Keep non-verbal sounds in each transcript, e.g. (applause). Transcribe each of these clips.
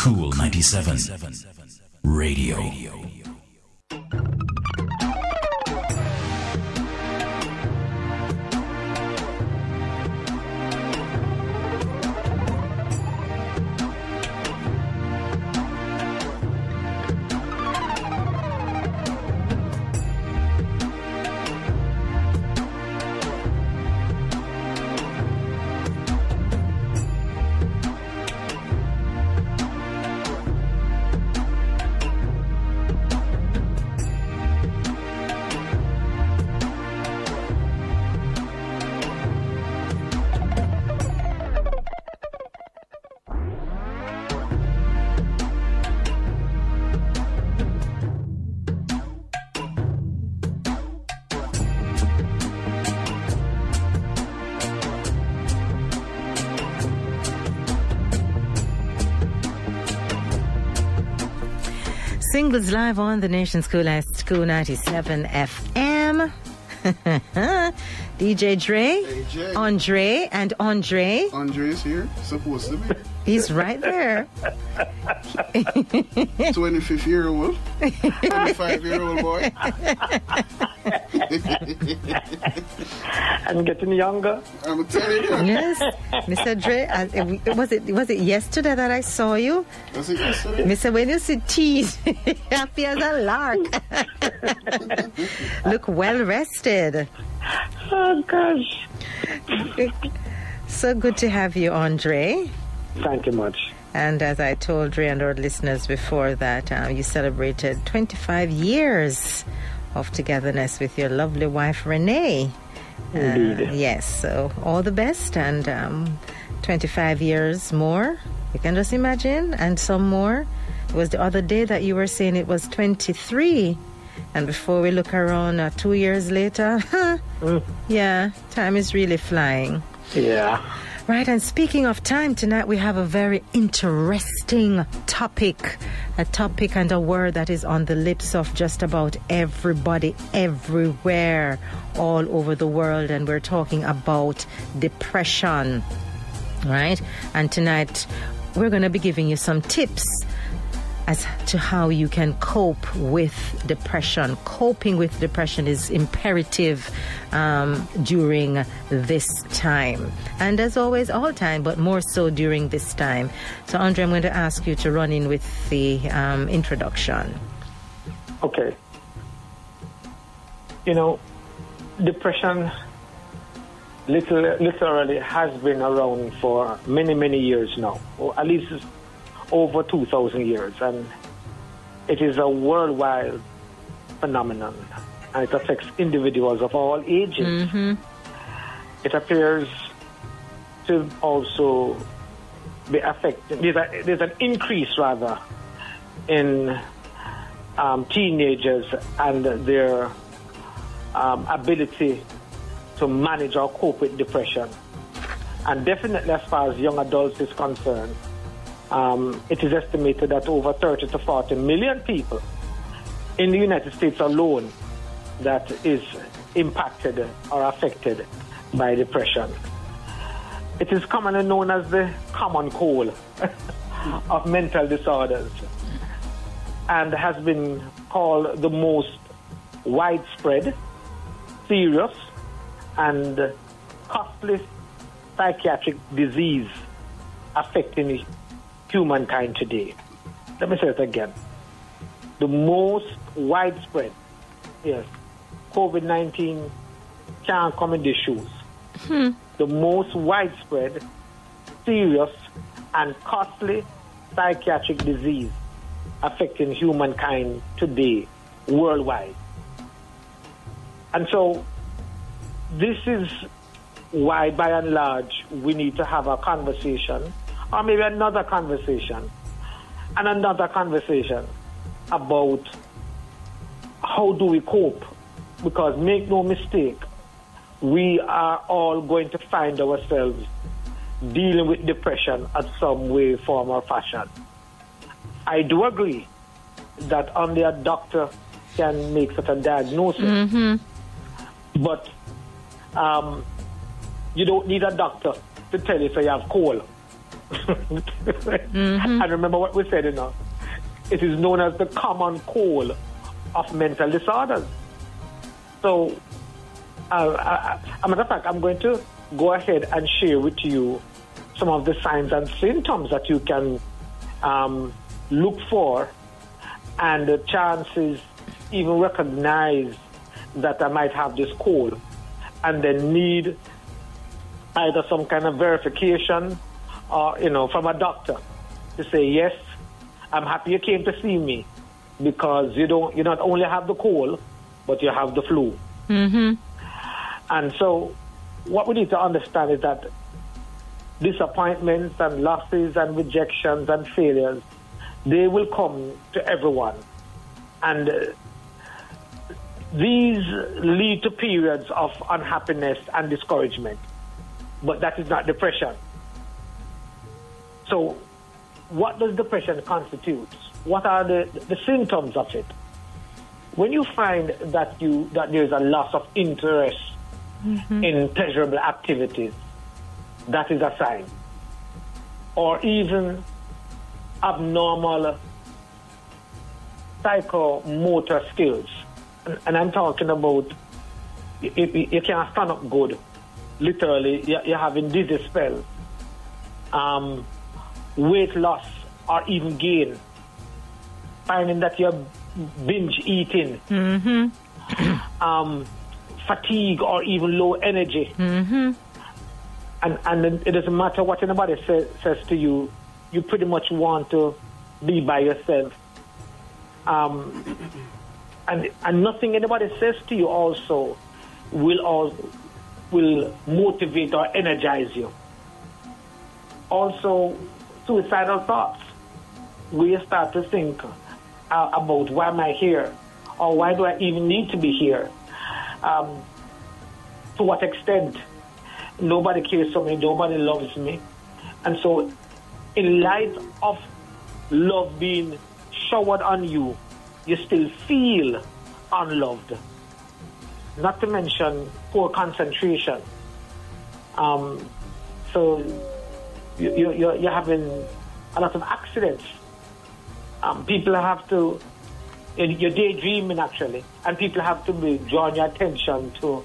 Kool 97 Radio. Singles live on the nation's coolest School 97 FM. (laughs) DJ Dre, AJ. Andre, and Andre. Andre's here, supposed to be. He's right there. (laughs) 25 year old, 25 year old boy. (laughs) (laughs) I'm getting younger. I'm telling you. Yes, Mr. Dre. uh, Was it was it yesterday that I saw you, Was it yesterday? Mr. When you see teeth, happy as a lark. (laughs) Look well rested. Oh gosh. So good to have you, Andre. Thank you much. And as I told Dre and our listeners before that uh, you celebrated 25 years of togetherness with your lovely wife Renee. Indeed. Uh, yes, so all the best and um, 25 years more. You can just imagine, and some more. It was the other day that you were saying it was 23. And before we look around uh, two years later, (laughs) yeah, time is really flying. Yeah. Right, and speaking of time, tonight we have a very interesting topic. A topic and a word that is on the lips of just about everybody, everywhere, all over the world. And we're talking about depression. Right? And tonight we're going to be giving you some tips as to how you can cope with depression. Coping with depression is imperative um, during this time. And as always, all time, but more so during this time. So, Andre, I'm going to ask you to run in with the um, introduction. Okay. You know, depression literally, literally has been around for many, many years now, or at least over 2,000 years. And it is a worldwide phenomenon. And it affects individuals of all ages. It appears to also be affected. There's, a, there's an increase, rather, in um, teenagers and their um, ability to manage or cope with depression. And definitely, as far as young adults is concerned, um, it is estimated that over 30 to 40 million people in the United States alone that is impacted or affected by depression. It is commonly known as the common cold (laughs) of mental disorders and has been called the most widespread, serious, and costly psychiatric disease affecting humankind today. Let me say it again. The most widespread, yes, COVID 19 can't come in these shoes. Hmm. The most widespread, serious, and costly psychiatric disease affecting humankind today worldwide. And so, this is why, by and large, we need to have a conversation, or maybe another conversation, and another conversation about how do we cope. Because make no mistake, we are all going to find ourselves dealing with depression at some way, form, or fashion. I do agree that only a doctor can make such a diagnosis. But um, you don't need a doctor to tell you if you have cold. And remember what we said, you know, it is known as the common cold of mental disorders. So, uh, uh, a matter of fact, I'm going to go ahead and share with you some of the signs and symptoms that you can um, look for, and the chances even recognize that I might have this cold, and then need either some kind of verification or you know from a doctor to say yes, I'm happy you came to see me because you don't you not only have the cold but you have the flu. Mm-hmm. And so, what we need to understand is that disappointments and losses and rejections and failures, they will come to everyone. And uh, these lead to periods of unhappiness and discouragement. But that is not depression. So, what does depression constitute? What are the, the symptoms of it? When you find that you that there is a loss of interest in pleasurable activities, that is a sign. Or even abnormal psychomotor skills. And, and I'm talking about you, you, you can't stand up good. Literally, you're, you're having dizzy spells, um, weight loss, or even gain. Finding that you're binge eating, (clears throat) um, fatigue, or even low energy and and it doesn't matter what anybody say, says to you, you pretty much want to be by yourself. Um, and and nothing anybody says to you also will all will motivate or energize you. Also, suicidal thoughts. We start to think uh, about why am I here, or why do I even need to be here? Um, to what extent? nobody cares for me, nobody loves me. And so, in light of love being showered on you, you still feel unloved. Not to mention poor concentration. Um, so, you, you, you're, you're having a lot of accidents. Um, people have to, you're daydreaming actually, and people have to be drawing your attention to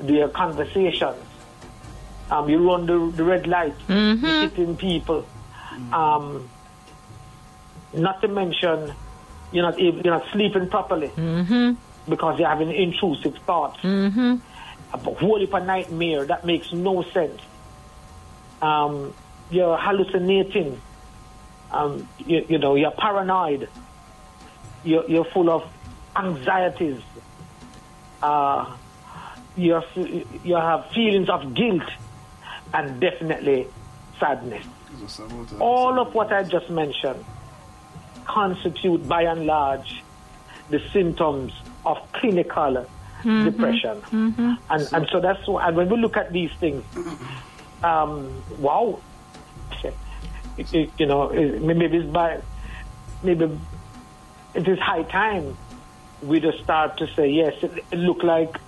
their conversations um, you run the, the red light, you're hitting people. Um, not to mention, you're not you're not sleeping properly because you're having intrusive thoughts. Mm-hmm. A whole heap of nightmare that makes no sense. Um, you're hallucinating. Um, you, you know, you're paranoid. You're, you're full of anxieties. Uh, you're, you have feelings of guilt and definitely sadness. All of what I just mentioned constitute by and large the symptoms of clinical depression. And, and so that's why, and when we look at these things, um, wow, it, it, you know, it, maybe it's by, maybe it is high time we just start to say, yes, it, it look like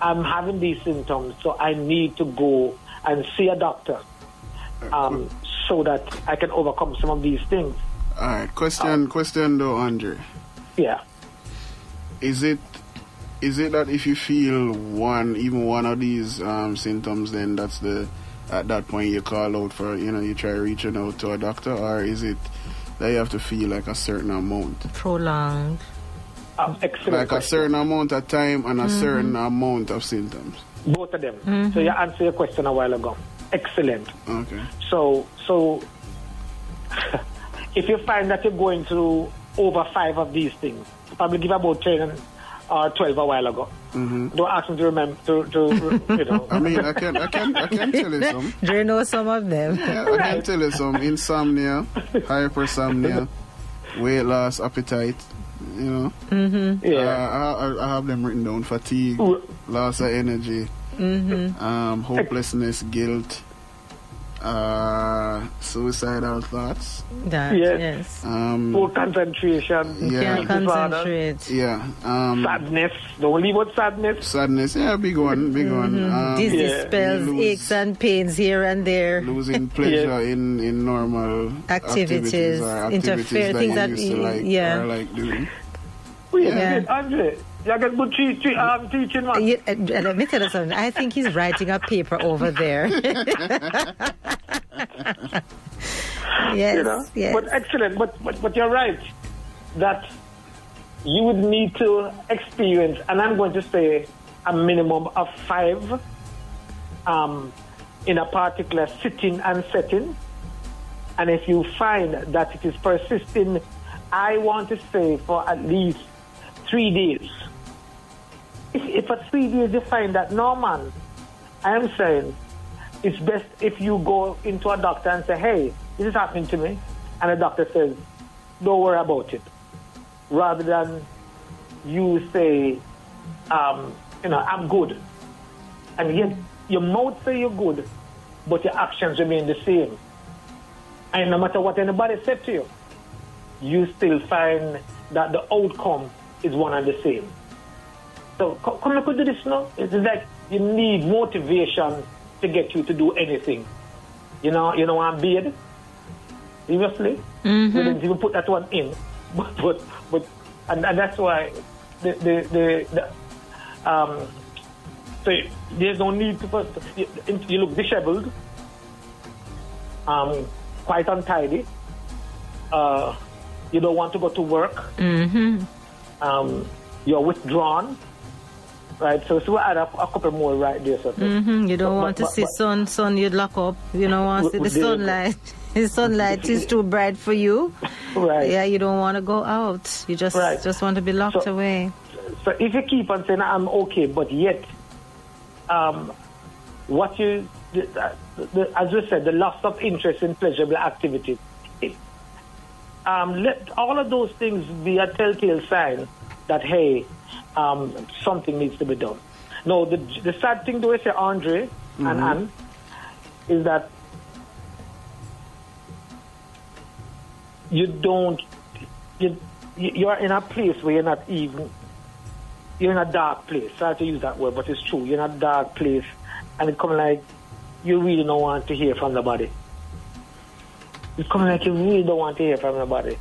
I'm having these symptoms, so I need to go and see a doctor um, so that I can overcome some of these things. All right, question, question though, Andre. Yeah. Is it is it that if you feel one, even one of these um, symptoms, then that's the at that point you call out for, you know, you try reaching out to a doctor, or is it that you have to feel like a certain amount, Prolonged. Um, excellent. like a certain amount of time and a certain amount of symptoms? Both of them. So you answered your question a while ago. Excellent. Okay. So, so (laughs) if you find that you're going through over five of these things, probably give about 10 or 12 a while ago. Don't ask me to remember, to, to you know. (laughs) I mean, I can, I can, I can (laughs) tell you some. Dre knows some of them. Yeah, I can tell you some insomnia, hypersomnia, weight loss, appetite. You know, yeah. uh, I, I have them written down: fatigue, Ooh. loss of energy, um, hopelessness, guilt, uh, suicidal thoughts. That, Yes. yes. Um, Poor concentration. Yeah. Can't concentrate. yeah. Um, Sadness. Don't leave out sadness. sadness. Yeah, big one, big one. Mm-hmm. Um, Dizzy yeah. spells, lose- aches and pains here and there. losing pleasure in in normal Activities, or interfere- activities that things you that used to you- like yeah. or like doing. Wait, Yeah. wait, Andre. You get good te- te- um. Uh, let me tell you something. I think he's writing a paper over there. (laughs) (laughs) yes, you know. yes. But excellent. But, but but you're right that you would need to experience, and I'm going to say a minimum of five um, in a particular sitting and setting. And if you find that it is persisting, I want to say for at least three days. If, for three days you find that no man, I am saying it's best if you go into a doctor and say, hey, this is happening to me. And the doctor says, don't worry about it. Rather than you say, um, you know, I'm good. And yet your mouth say you're good, but your actions remain the same. And no matter what anybody said to you, you still find that the outcome is one and the same. So co- come look do this now. It's like you need motivation to get you to do anything. You know, you know I'm beard. Seriously? We didn't even put that one in. (laughs) But but but and, and that's why the the, the, the um so there's no need to put you, you look disheveled, um, quite untidy. Uh, you don't want to go to work. Mm-hmm. Um, you're withdrawn. Right, so so we add up a couple more right there. So hmm You don't But- want to but- see but- sun, sun you'd lock up. You don't want to see the Would- would they- sunlight. (laughs) The sunlight is too bright for you. (laughs) Right. Yeah, you don't want to go out. You just Right. just want to be locked So- away. So if you keep on saying I'm okay, but yet, um, what you, the, the, as we said, the loss of interest in pleasurable activities, it, um, let all of those things be a telltale sign that hey, um, something needs to be done. No, the the sad thing though is say Andre and Anne is that you don't you you're in a place where you're not even you're in a dark place. Sorry to use that word, but it's true. You're in a dark place, and it come like you really don't want to hear from nobody. It's coming like you really don't want to hear from nobody.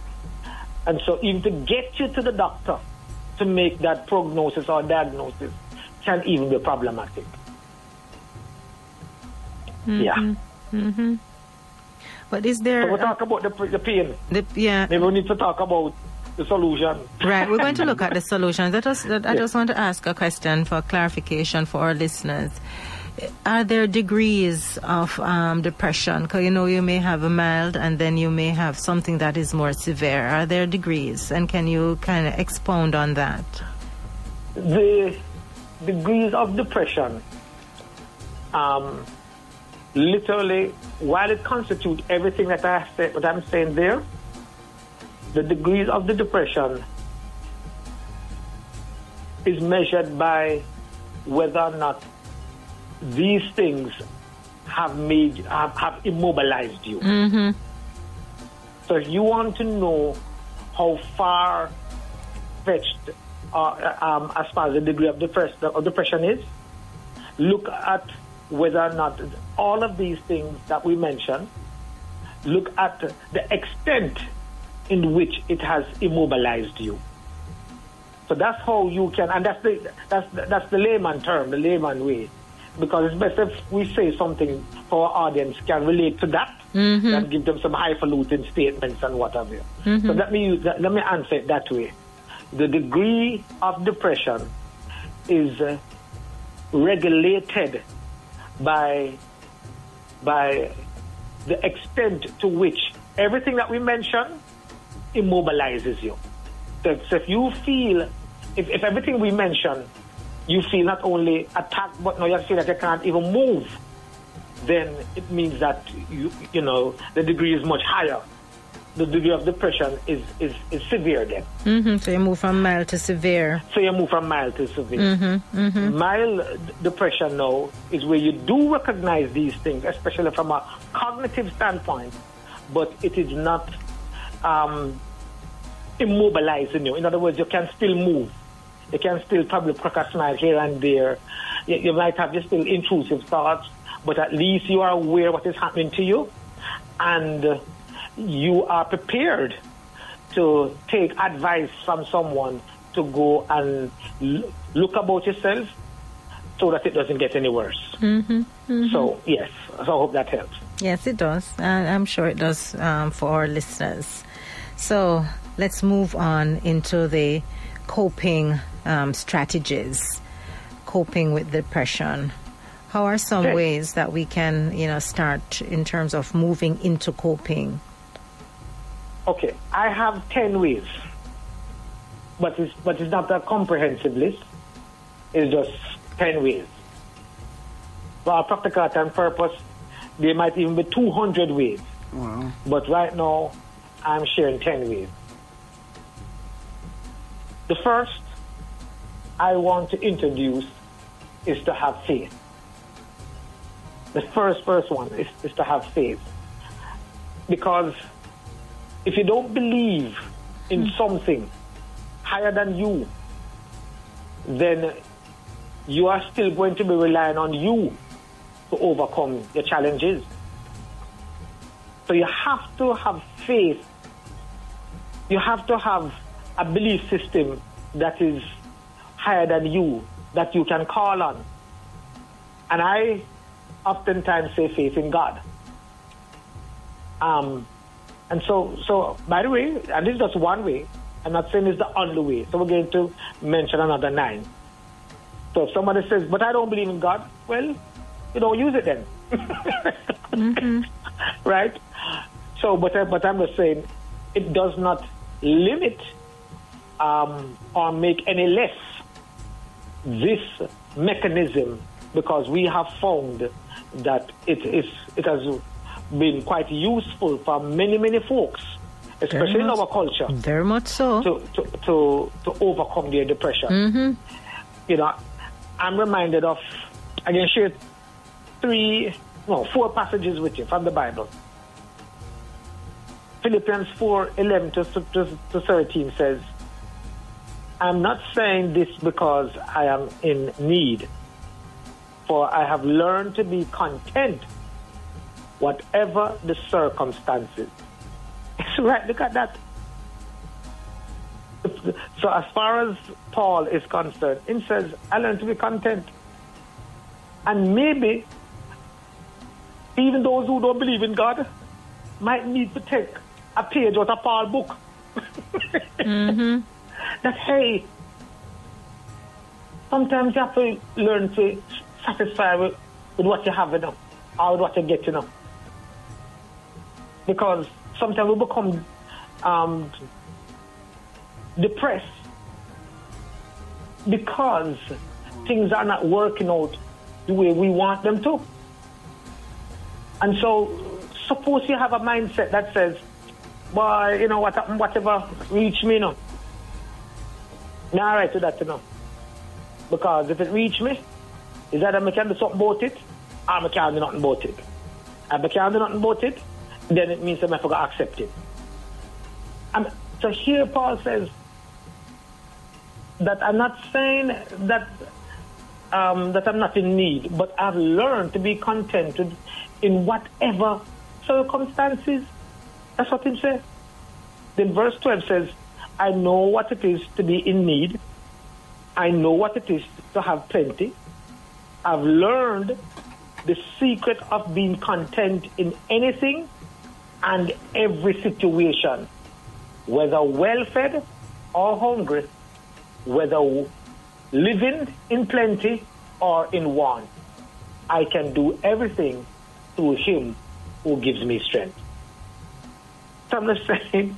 And so, even to get you to the doctor to make that prognosis or diagnosis can even be problematic. Yeah. Mhm. But is there? So we'll talk about the, the pain. the, yeah. Maybe we need to talk about the solution. Right, we're going to look at the (laughs) solutions. I just, I just want to ask a question for clarification for our listeners. Are there degrees of um, depression? Because you know you may have a mild, and then you may have something that is more severe. Are there degrees, and can you kind of expound on that? the degrees of depression, um, literally, while it constitutes everything that I said, what I'm saying there, the degrees of the depression is measured by whether or not these things have made have, have immobilized you. So if you want to know how far fetched uh, um, as far as the degree of, depress- of depression is, look at whether or not all of these things that we mentioned, look at the extent in which it has immobilized you. So that's how you can, and that's the that's the, that's the layman term, the layman way, because it's best if we say something for our audience can relate to that, and give them some highfalutin statements and whatever. So let me use that, let me answer it that way. The degree of depression is uh, regulated by by the extent to which everything that we mention immobilizes you. So if you feel, if, if everything we mention, you feel not only attacked, but now you feel that you can't even move, then it means that you, you know, the degree is much higher. the degree of depression is, is, is severe then. hmm So you move from mild to severe. So you move from mild to severe. Mm-hmm, Mild depression now is where you do recognize these things, especially from a cognitive standpoint, but it is not um, immobilizing you. In other words, you can still move. You can still probably procrastinate here and there. You, you might have just still intrusive thoughts, but at least you are aware what is happening to you, and you are prepared to take advice from someone to go and l- look about yourself so that it doesn't get any worse. So, yes, so I hope that helps. Yes, it does. I'm sure it does um, for our listeners. So let's move on into the coping um, strategies, coping with depression. How are some Okay. ways that we can, you know, start in terms of moving into coping? Okay, I have 10 ways, but it's, but it's not a comprehensive list. It's just 10 ways. For our practical and purpose, there might even be 200 ways. Wow. But right now, I'm sharing 10 ways. The first I want to introduce is to have faith. The first, first one is, is to have faith. Because if you don't believe in hmm. something higher than you, then you are still going to be relying on you to overcome your challenges. So you have to have faith. You have to have a belief system that is higher than you, that you can call on. And I oftentimes say faith in God. Um, and so, so by the way, and this is just one way. I'm not saying it's the only way. So we're going to mention another nine. So if somebody says, "But I don't believe in God," well, you don't use it then, (laughs) right? So, but I- but I'm just saying, it does not limit um, or make any less this mechanism because we have found that it is it has been quite useful for many many folks, especially in much. our culture Very much so. to, to, to, to overcome their depression. You know, I'm reminded of, I can share three, no, four passages with you from the Bible. Philippians 4 11 to, to, to 13 says, I'm not saying this because I am in need, for I have learned to be content, whatever the circumstances. (laughs) It's right, look at that. So as far as Paul is concerned, he says, I learned to be content. And maybe even those who don't believe in God might need to take a page out of Paul's book. (laughs) Mm-hmm. That hey, sometimes you have to learn to satisfy with, with what you have enough or with what you get enough. Because sometimes we become um, depressed because things are not working out the way we want them to. And so, suppose you have a mindset that says, well, you know what? Whatever reach me, no. Now, right to that, you know. Because if it reach me, is that I can do something about it, or I can't do nothing about it. If I can't do nothing about it, then it means that I forgot accept it. And so here Paul says that I'm not saying that um, that I'm not in need, but I've learned to be contented in whatever circumstances. That's what he says. Then verse 12 says, I know what it is to be in need. I know what it is to have plenty. I've learned the secret of being content in anything and every situation, whether well fed or hungry, whether living in plenty or in want. I can do everything through Him who gives me strength. So I'm (laughs) saying,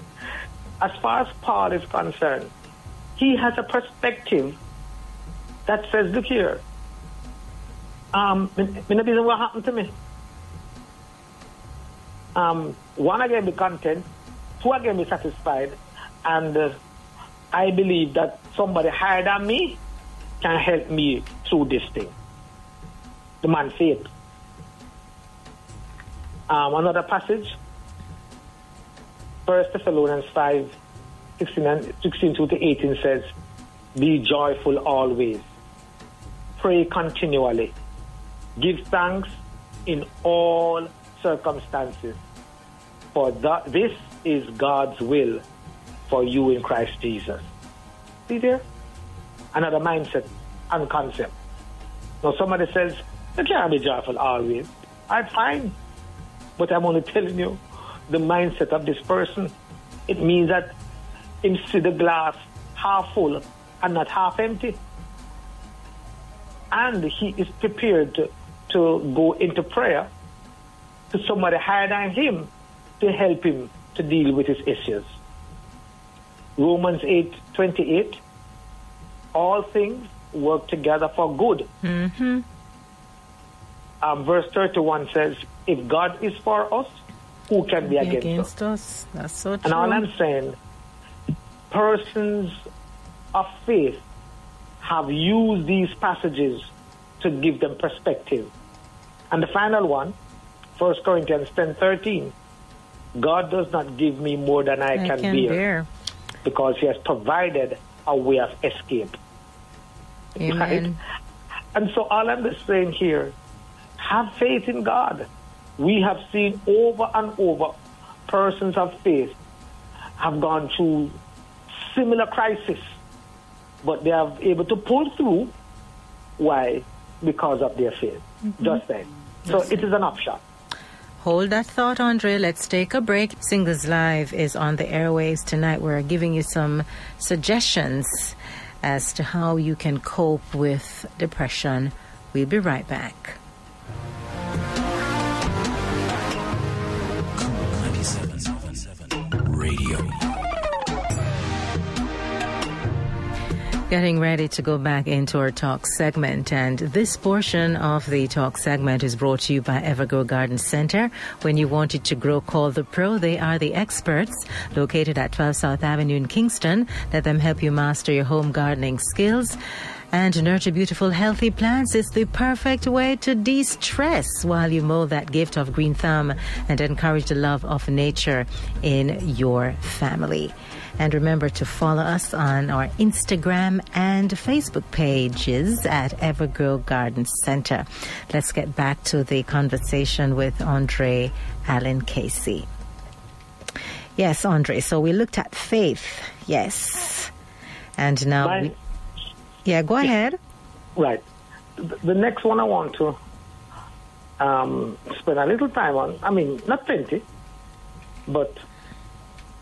as far as Paul is concerned, he has a perspective that says, look here, um, me, business what happened to me. Um, one, again, be content. Two, again, be satisfied. And uh, I believe that somebody higher than me can help me through this thing. The man said. Um, another passage, First Thessalonians 5, 16, and 16 to 18 says, Be joyful always. Pray continually. Give thanks in all circumstances. For that, this is God's will for you in Christ Jesus. See there? Another mindset and concept. Now somebody says, you can't be joyful always. I'm fine. But I'm only telling you the mindset of this person. It means that him see the glass half full and not half empty. And he is prepared to, to go into prayer to somebody higher than him to help him to deal with his issues. Romans 8 28 all things work together for good. Mm-hmm. Um, verse 31 says, If God is for us, who can be, Be against, against us? us. That's so true. And all I'm saying, persons of faith have used these passages to give them perspective. And the final one, 1 Corinthians 10:13. God does not give me more than I, I can, can bear, bear. because He has provided a way of escape. Amen. Right? And so all I'm just saying here, have faith in God. We have seen over and over persons of faith have gone through similar crisis, but they are able to pull through. Why? Because of their faith. Mm-hmm. Just then. So Yes. it is an option. Hold that thought, Andre. Let's take a break. Singles Live is on the airwaves tonight. We're giving you some suggestions as to how you can cope with depression. We'll be right back. Radio. Getting ready to go back into our talk segment, and this portion of the talk segment is brought to you by Evergrow Garden Center. When you want it to grow, call the pro. They are the experts located at 12 South Avenue in Kingston. Let them help you master your home gardening skills. And nurture beautiful, healthy plants is the perfect way to de stress while you mold that gift of green thumb and encourage the love of nature in your family. And remember to follow us on our Instagram and Facebook pages at Evergrow Garden Center. Let's get back to the conversation with Andre Allen Casey. Yes, Andre. So we looked at faith. Yes. And now, Right. we, yeah, go ahead. Right. The next one I want to um, spend a little time on, I mean, not plenty, but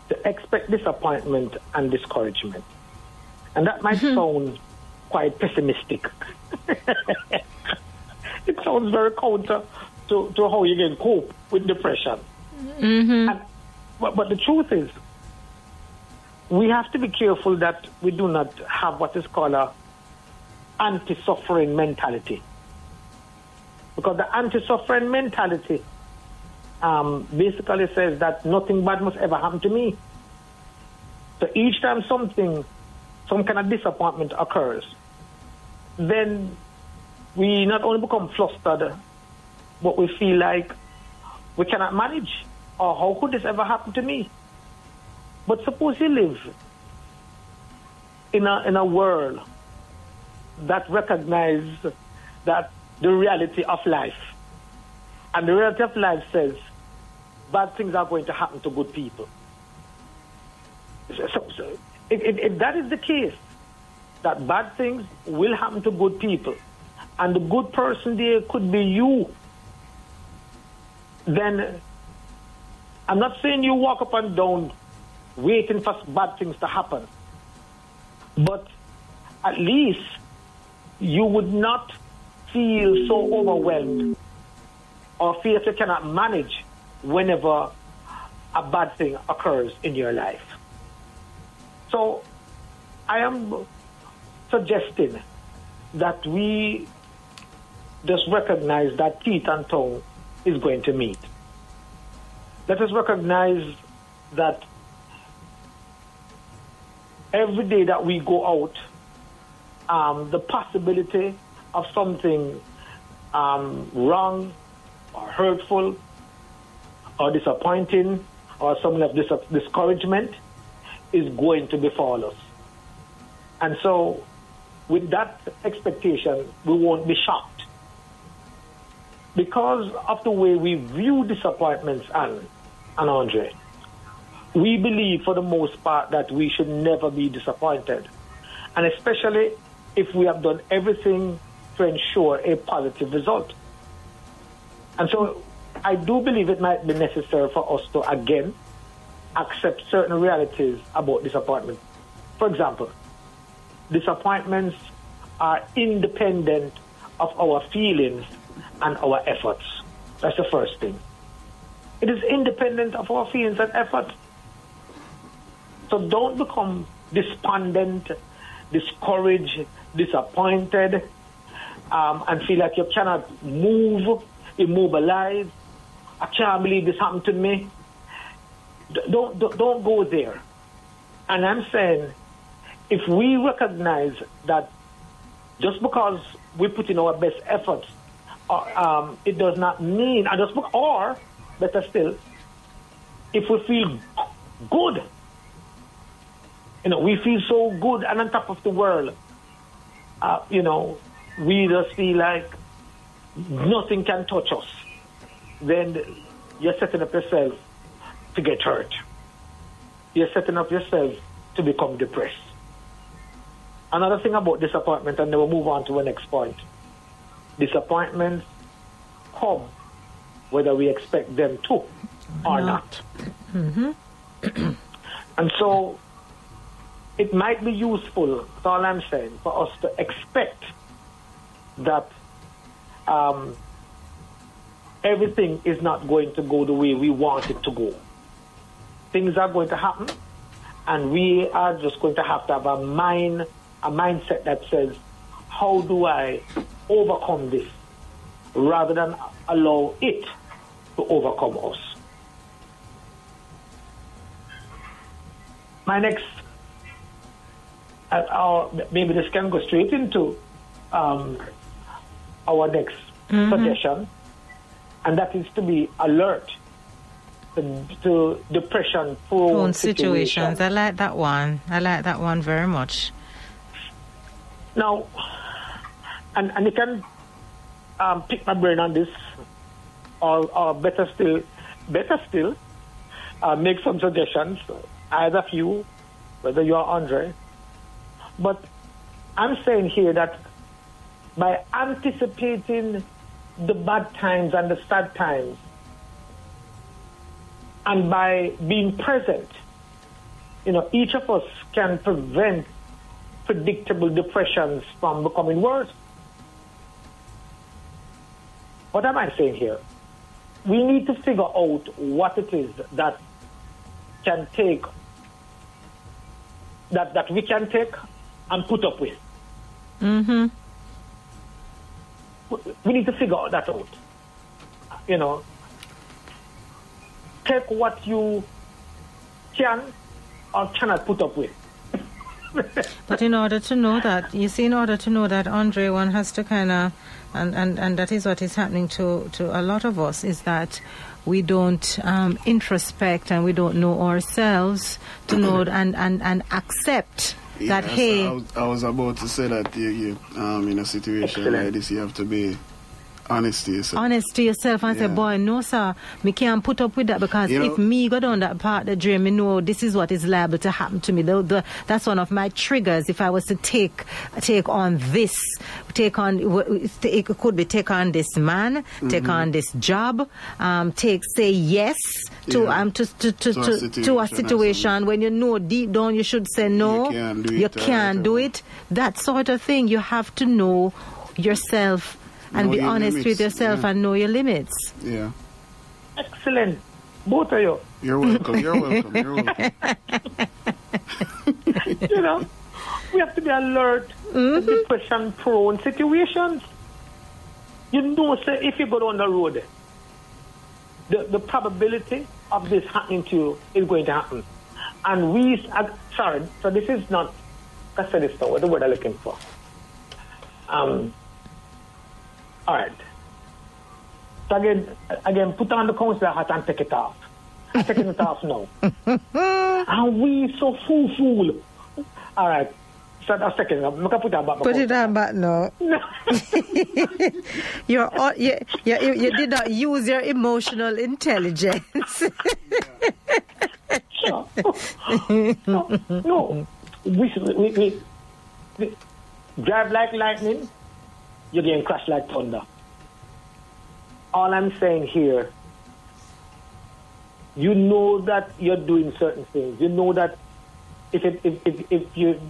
to expect disappointment and discouragement. And that might sound quite pessimistic. (laughs) it sounds very counter to, to how you can cope with depression. And, but, but the truth is, we have to be careful that we do not have what is called a anti-suffering mentality. Because the anti-suffering mentality um, basically says that nothing bad must ever happen to me. So each time something, some kind of disappointment occurs, then we not only become flustered, but we feel like we cannot manage. Or how could this ever happen to me? But suppose you live in a, in a world that recognize that the reality of life. And the reality of life says bad things are going to happen to good people. So, so, if, if, if that is the case, that bad things will happen to good people, and the good person there could be you, then I'm not saying you walk up and down waiting for bad things to happen, but at least you would not feel so overwhelmed or feel you cannot manage whenever a bad thing occurs in your life. So I am suggesting that we just recognize that teeth and tongue is going to meet. Let us recognize that every day that we go out, um, the possibility of something um, wrong or hurtful or disappointing or some of dis- discouragement is going to befall us. And so, with that expectation, we won't be shocked. Because of the way we view disappointments, and, and Andre, we believe for the most part that we should never be disappointed. And especially if we have done everything to ensure a positive result. And so I do believe it might be necessary for us to again accept certain realities about disappointment. For example, disappointments are independent of our feelings and our efforts. That's the first thing. It is independent of our feelings and efforts. So don't become despondent, discouraged, disappointed, um, and feel like you cannot move, immobilize. I can't believe this happened to me. Don't, don't, don't go there. And I'm saying, if we recognize that just because we put in our best efforts, uh, um, it does not mean, or better still, if we feel good, you know, we feel so good and on top of the world, uh, you know, we just feel like nothing can touch us, then you're setting up yourself to get hurt. You're setting up yourself to become depressed. Another thing about disappointment, and then we'll move on to the next point. Disappointments come whether we expect them to or not. and so it might be useful, that's all I'm saying, for us to expect that um, everything is not going to go the way we want it to go. Things are going to happen, and we are just going to have to have a mind, a mindset that says, "How do I overcome this?" rather than allow it to overcome us. My next, our, maybe this can go straight into um, our next suggestion, and that is to be alert to, to depression prone Phone situations. situations. I like that one. I like that one very much. Now, and, and you can um, pick my brain on this, or, or better still, better still, uh, make some suggestions, either of you, whether you are Andre. But I'm saying here that by anticipating the bad times and the sad times, and by being present, you know, each of us can prevent predictable depressions from becoming worse. What am I saying here? We need to figure out what it is that can take, that, that we can take and put up with. Mm-hmm. We need to figure that out. You know, take what you can or cannot put up with. (laughs) But in order to know that, you see, in order to know that, Andre, one has to kind of, and, and, and that is what is happening to, to a lot of us, is that we don't um, introspect and we don't know ourselves to know and, and, and accept that, Yeah, so hey, I was, I was about to say that you, you um, in a situation Excellent. like this, you have to be honest to yourself. honest to yourself and say, Yeah. boy, no, sir, me can't put up with that because You if know- me go down that part of the dream, me know this is what is liable to happen to me. The, the, that's one of my triggers. If I was to take take on this, take on it could be take on this man, take Mm-hmm. on this job, um, take say yes to Yeah. um to to to, To a to, to a situation when you know deep down you should say no. can't do you it can't do it. That sort of thing. You have to know yourself and Know be honest limits, with yourself yeah. and know your limits. Yeah. Excellent. Both of you. You're welcome. You're welcome. You're welcome. (laughs) (laughs) you know, we have to be alert to depression prone situations. You know, say, if you go down the road, the, the probability of this happening to you is going to happen. And we, uh, sorry, so this is not, I said this now, what the word I'm looking for. Um, So again, again, put on the counselor hat and take it off. I'm taking it off now. (laughs) and we so fool fool. All right. So a second, I'm gonna put that back. Put it on back now. (laughs) No. (laughs) You're all, you, you, you, you did not use your emotional intelligence. no, no, no. We, we, we, we drive like lightning, you're getting crashed like thunder. All I'm saying here, you know that you're doing certain things. You know that if it, if, if, if you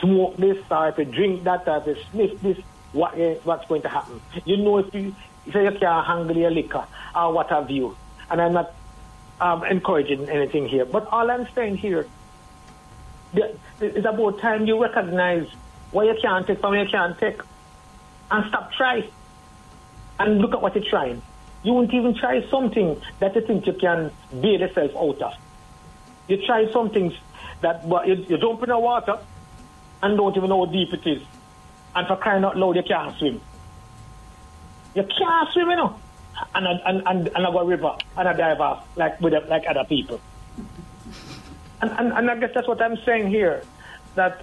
smoke this or if you drink that or if you sniff this, what is, what's going to happen? You know if you say you can't handle your liquor or what have you. And I'm not um, encouraging anything here. But all I'm saying here, it's about time you recognize what you can't take from what you can't take and stop trying. And look at what you're trying. You won't even try something that you think you can bail yourself out of. You try some things that but you, you jump in the water and don't even know how deep it is. And for crying out loud, you can't swim. You can't swim, you know. And and and, and I go river and I dive off like with like other people. And, and and I guess that's what I'm saying here, that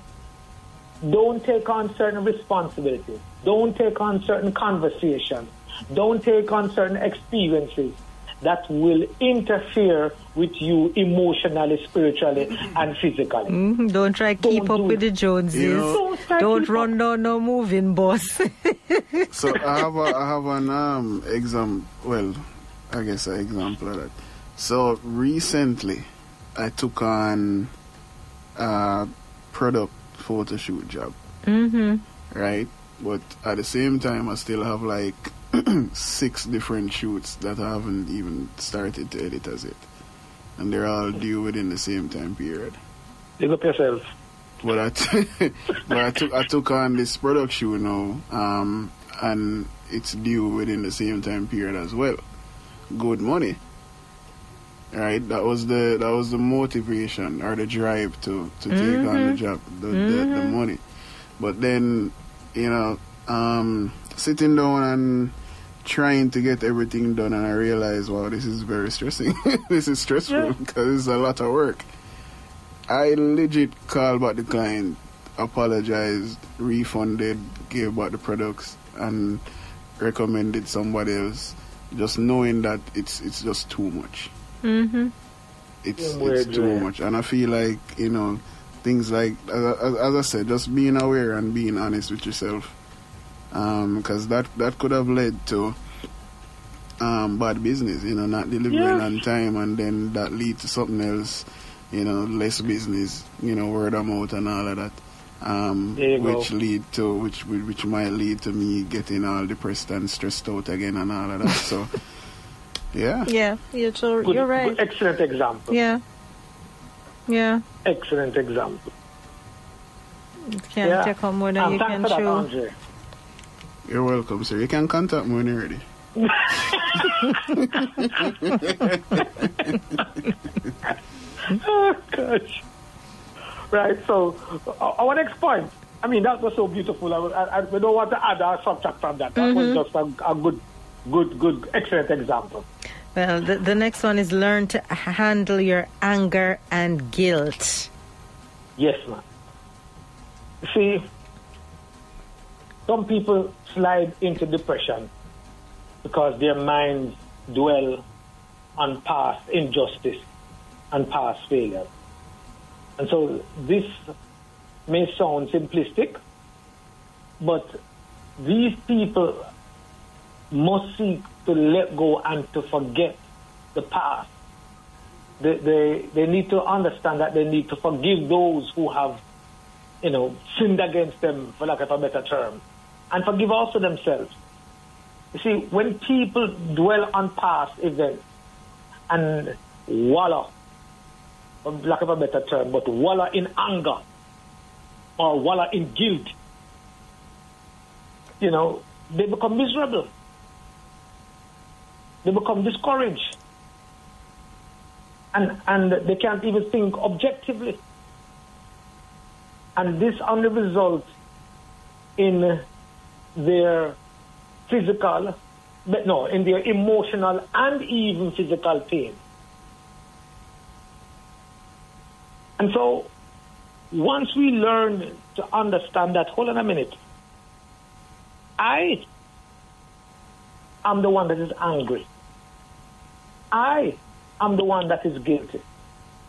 don't take on certain responsibilities. Don't take on certain conversations. Don't take on certain experiences that will interfere with you emotionally, spiritually, and physically. Mhm, Don't try keep Don't up do with it. the Joneses. You know- Don't Don't keep run down no moving bus. (laughs) so I have a, I have an um exam. Well, I guess an example of that. So recently, I took on a product photo shoot job. mm-hmm. right? But at the same time, I still have like (clears throat) six different shoots that I haven't even started to edit as yet, and they're all due within the same time period. Big up yourself. But I, t- (laughs) but I took I took on this product shoot now, um, and it's due within the same time period as well. Good money, right? That was the that was the motivation or the drive to to take on the job, the, the the money. But then, you know, um, sitting down and trying to get everything done, and I realized, wow, this is very stressing. (laughs) this is stressful Yeah. because it's a lot of work. I legit called back the client, apologized, refunded, gave back the products, and recommended somebody else, just knowing that it's it's just too much. Mm-hmm. It's it's too yeah. much, and I feel like you know things like as, as, as I said, just being aware and being honest with yourself, because that that could have led to um, bad business, you know, not delivering Yeah. on time, and then that lead to something else, you know, less business, you know, word of mouth and all of that. Um, There you go. which lead to which which might lead to me getting all depressed and stressed out again and all of that. so, (laughs) yeah, Yeah, you're, so, you're right. good- excellent example. Yeah. Yeah. Excellent example. You can't yeah. take on more than you thanks can for that, chew. Andre. you're welcome, sir. You can contact me when you're ready. (laughs) Oh, gosh. Right, so our next point. I mean, that was so beautiful. I, I, I we don't want to add or subtract from that. That was mm-hmm. just a, a good, good, good, excellent example. Well, the, the next one is learn to handle your anger and guilt. Yes, man. See, some people slide into depression because their minds dwell on past injustice and past failure. And so this may sound simplistic, but these people must seek to let go and to forget the past. They, they, they need to understand that they need to forgive those who have, you know, sinned against them, for lack of a better term, and forgive also themselves. You see, when people dwell on past events and wallow, for lack of a better term, but wallow in anger or wallow in guilt, you know, they become miserable. They become discouraged. and, and they can't even think objectively. And this only results in their physical, but no, in their emotional and even physical pain. And so, once we learn to understand that, hold on a minute, I am the one that is angry. I am the one that is guilty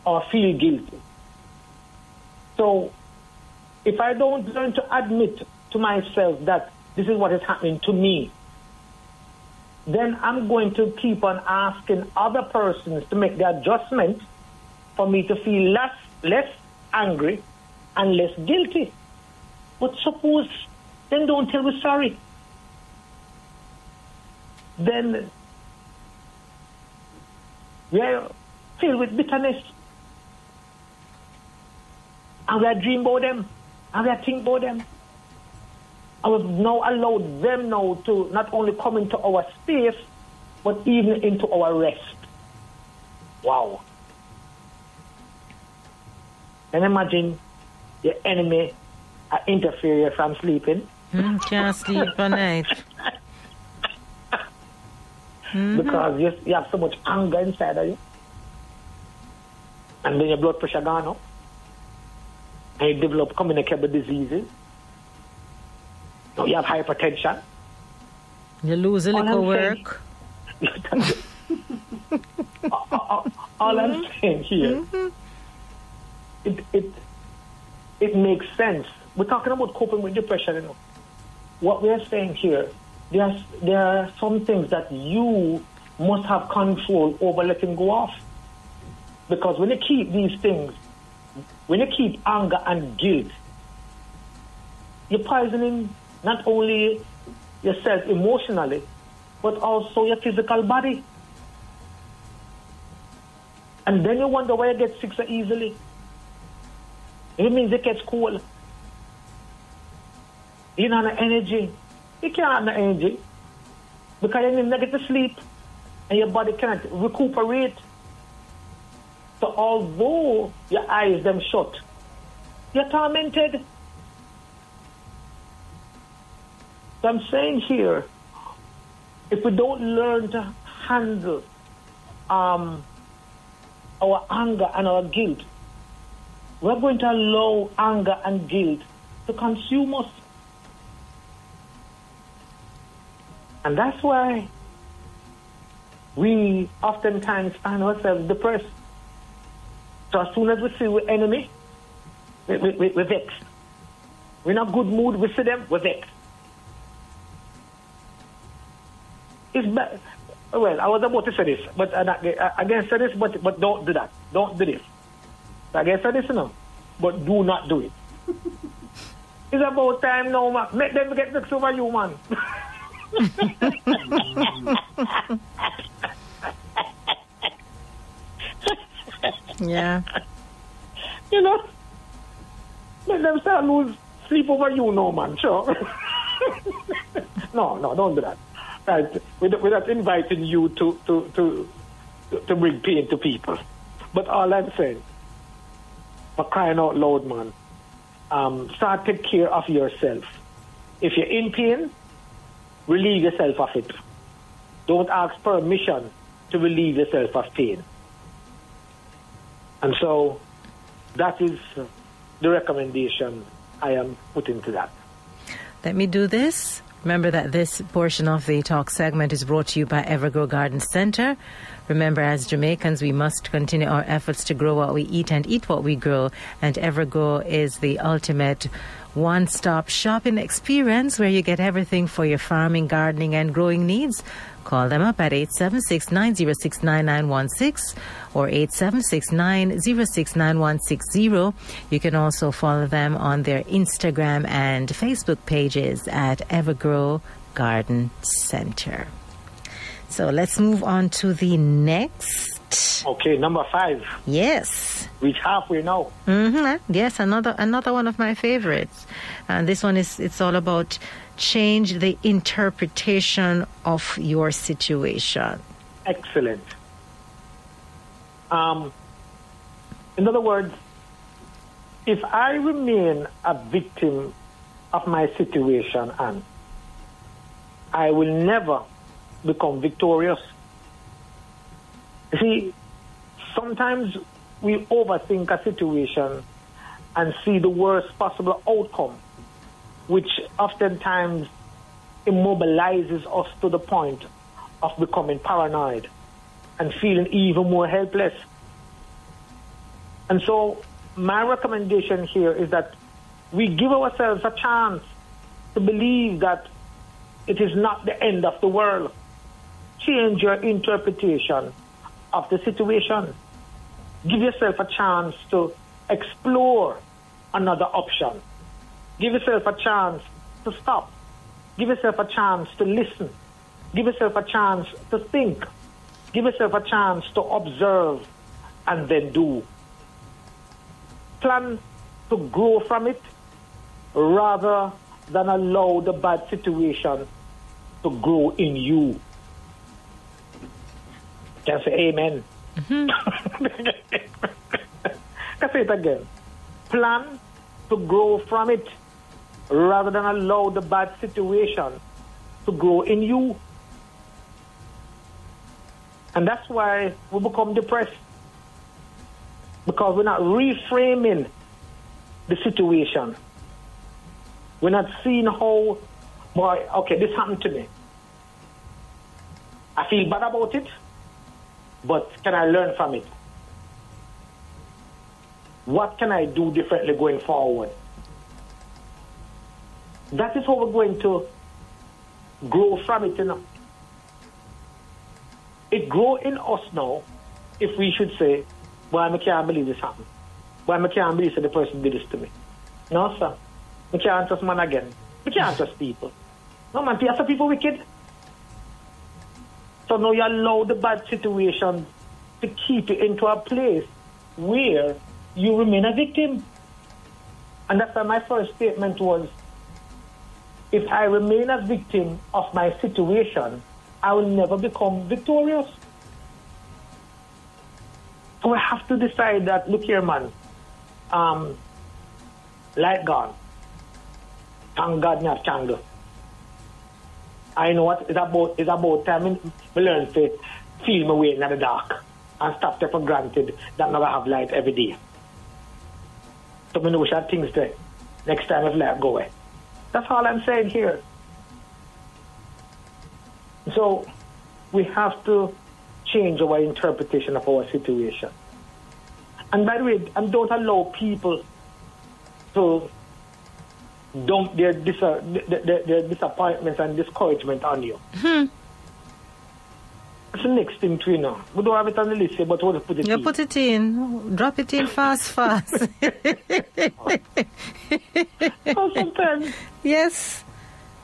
or feel guilty. So, if I don't learn to admit to myself that this is what is happening to me, then I'm going to keep on asking other persons to make the adjustment for me to feel less less angry and less guilty. But suppose then don't tell me sorry. Then we are filled with bitterness. And we are dream about them. And we are think about them. And we've now allowed them now to not only come into our space, but even into our rest. Wow. Then imagine your enemy interfere from sleeping. Mm, can't sleep at night. Mm-hmm. because you, you have so much anger inside of you. And then your blood pressure gone up. And you develop communicable diseases. Now you have hypertension. You lose a little I'm saying- work. all, (laughs) all- all I'm saying here, it, it, it makes sense. We're talking about coping with depression. You know. What we're saying here, there's, there are some things that you must have control over letting go of. Because when you keep these things, when you keep anger and guilt, you're poisoning not only yourself emotionally, but also your physical body. And then you wonder why you get sick so easily. It means it gets cold. You don't have energy. You can't have energy because you need to get to sleep and your body cannot recuperate. So although your eyes them shut, you're tormented. So I'm saying here, if we don't learn to handle um, our anger and our guilt, we're going to allow anger and guilt to consume us. And that's why we oftentimes find ourselves depressed. So as soon as we see our enemy, we, we, we, we're vexed. We're in a good mood, we see them, we're vexed. It's. Well, I was about to say this, but I, I say this, but but don't do that. Don't do this. I say this, no, but do not do it. (laughs) it's about time now, man. Make them get next over you, man. (laughs) (laughs) Yeah. you know, make them start lose sleep over you, no, man. Sure. (laughs) no, no, don't do that. Right. We're we're not inviting you to, to, to, to bring pain to people. But all I'm saying, for crying out loud, man, um, start take care of yourself. If you're in pain, relieve yourself of it. Don't ask permission to relieve yourself of pain. And so that is the recommendation I am putting to that. Let me do this. Remember that this portion of the talk segment is brought to you by Evergrow Garden Center. Remember, as Jamaicans, we must continue our efforts to grow what we eat and eat what we grow. And Evergrow is the ultimate one stop shopping experience where you get everything for your farming, gardening, and growing needs. Call them up at 876 906 9916 or 876 906 9160. You can also follow them on their Instagram and Facebook pages at Evergrow Garden Center. So let's move on to the next. Okay, number five. Yes. Reach halfway now. hmm Yes, another another one of my favorites. And this one is it's all about change the interpretation of your situation. Excellent. Um, in other words, if I remain a victim of my situation and I will never become victorious. You see, sometimes we overthink a situation and see the worst possible outcome, which oftentimes immobilizes us to the point of becoming paranoid and feeling even more helpless. And so, my recommendation here is that we give ourselves a chance to believe that it is not the end of the world. Change your interpretation of the situation. Give yourself a chance to explore another option. Give yourself a chance to stop. Give yourself a chance to listen. Give yourself a chance to think. Give yourself a chance to observe and then do. Plan to grow from it rather than allow the bad situation to grow in you. Can say amen? Mm-hmm. (laughs) I say it again? Plan to grow from it rather than allow the bad situation to grow in you. And that's why we become depressed. Because we're not reframing the situation. We're not seeing how, boy, okay, this happened to me. I feel bad about it, but can I learn from it? What can I do differently going forward? That is how we're going to grow from it, you know. It grow in us now if we should say, Why well, I can't believe this happened. Why Well, I can't believe that the person did this to me. No, sir. We can't trust man again. We can't trust people. No, man, some people wicked. So now you allow the bad situation to keep you into a place where you remain a victim. And that's why my first statement was if I remain a victim of my situation, I will never become victorious. So I have to decide that, look here, man, um, light gone. Thank God have candle. I know what it's about. It's about time we learn to feel my way in the dark and stop take for granted that never have light every day. So we know are things there. Next time if light go away. That's all I'm saying here. So we have to change our interpretation of our situation. And by the way, and don't allow people to dump their, dis- their, their, disappointments and discouragement on you. Hmm. That's the next thing to you know. We don't have it on the list but we'll put it in. you in. put it in. Drop it in fast, fast. (laughs) oh, sometimes. Yes.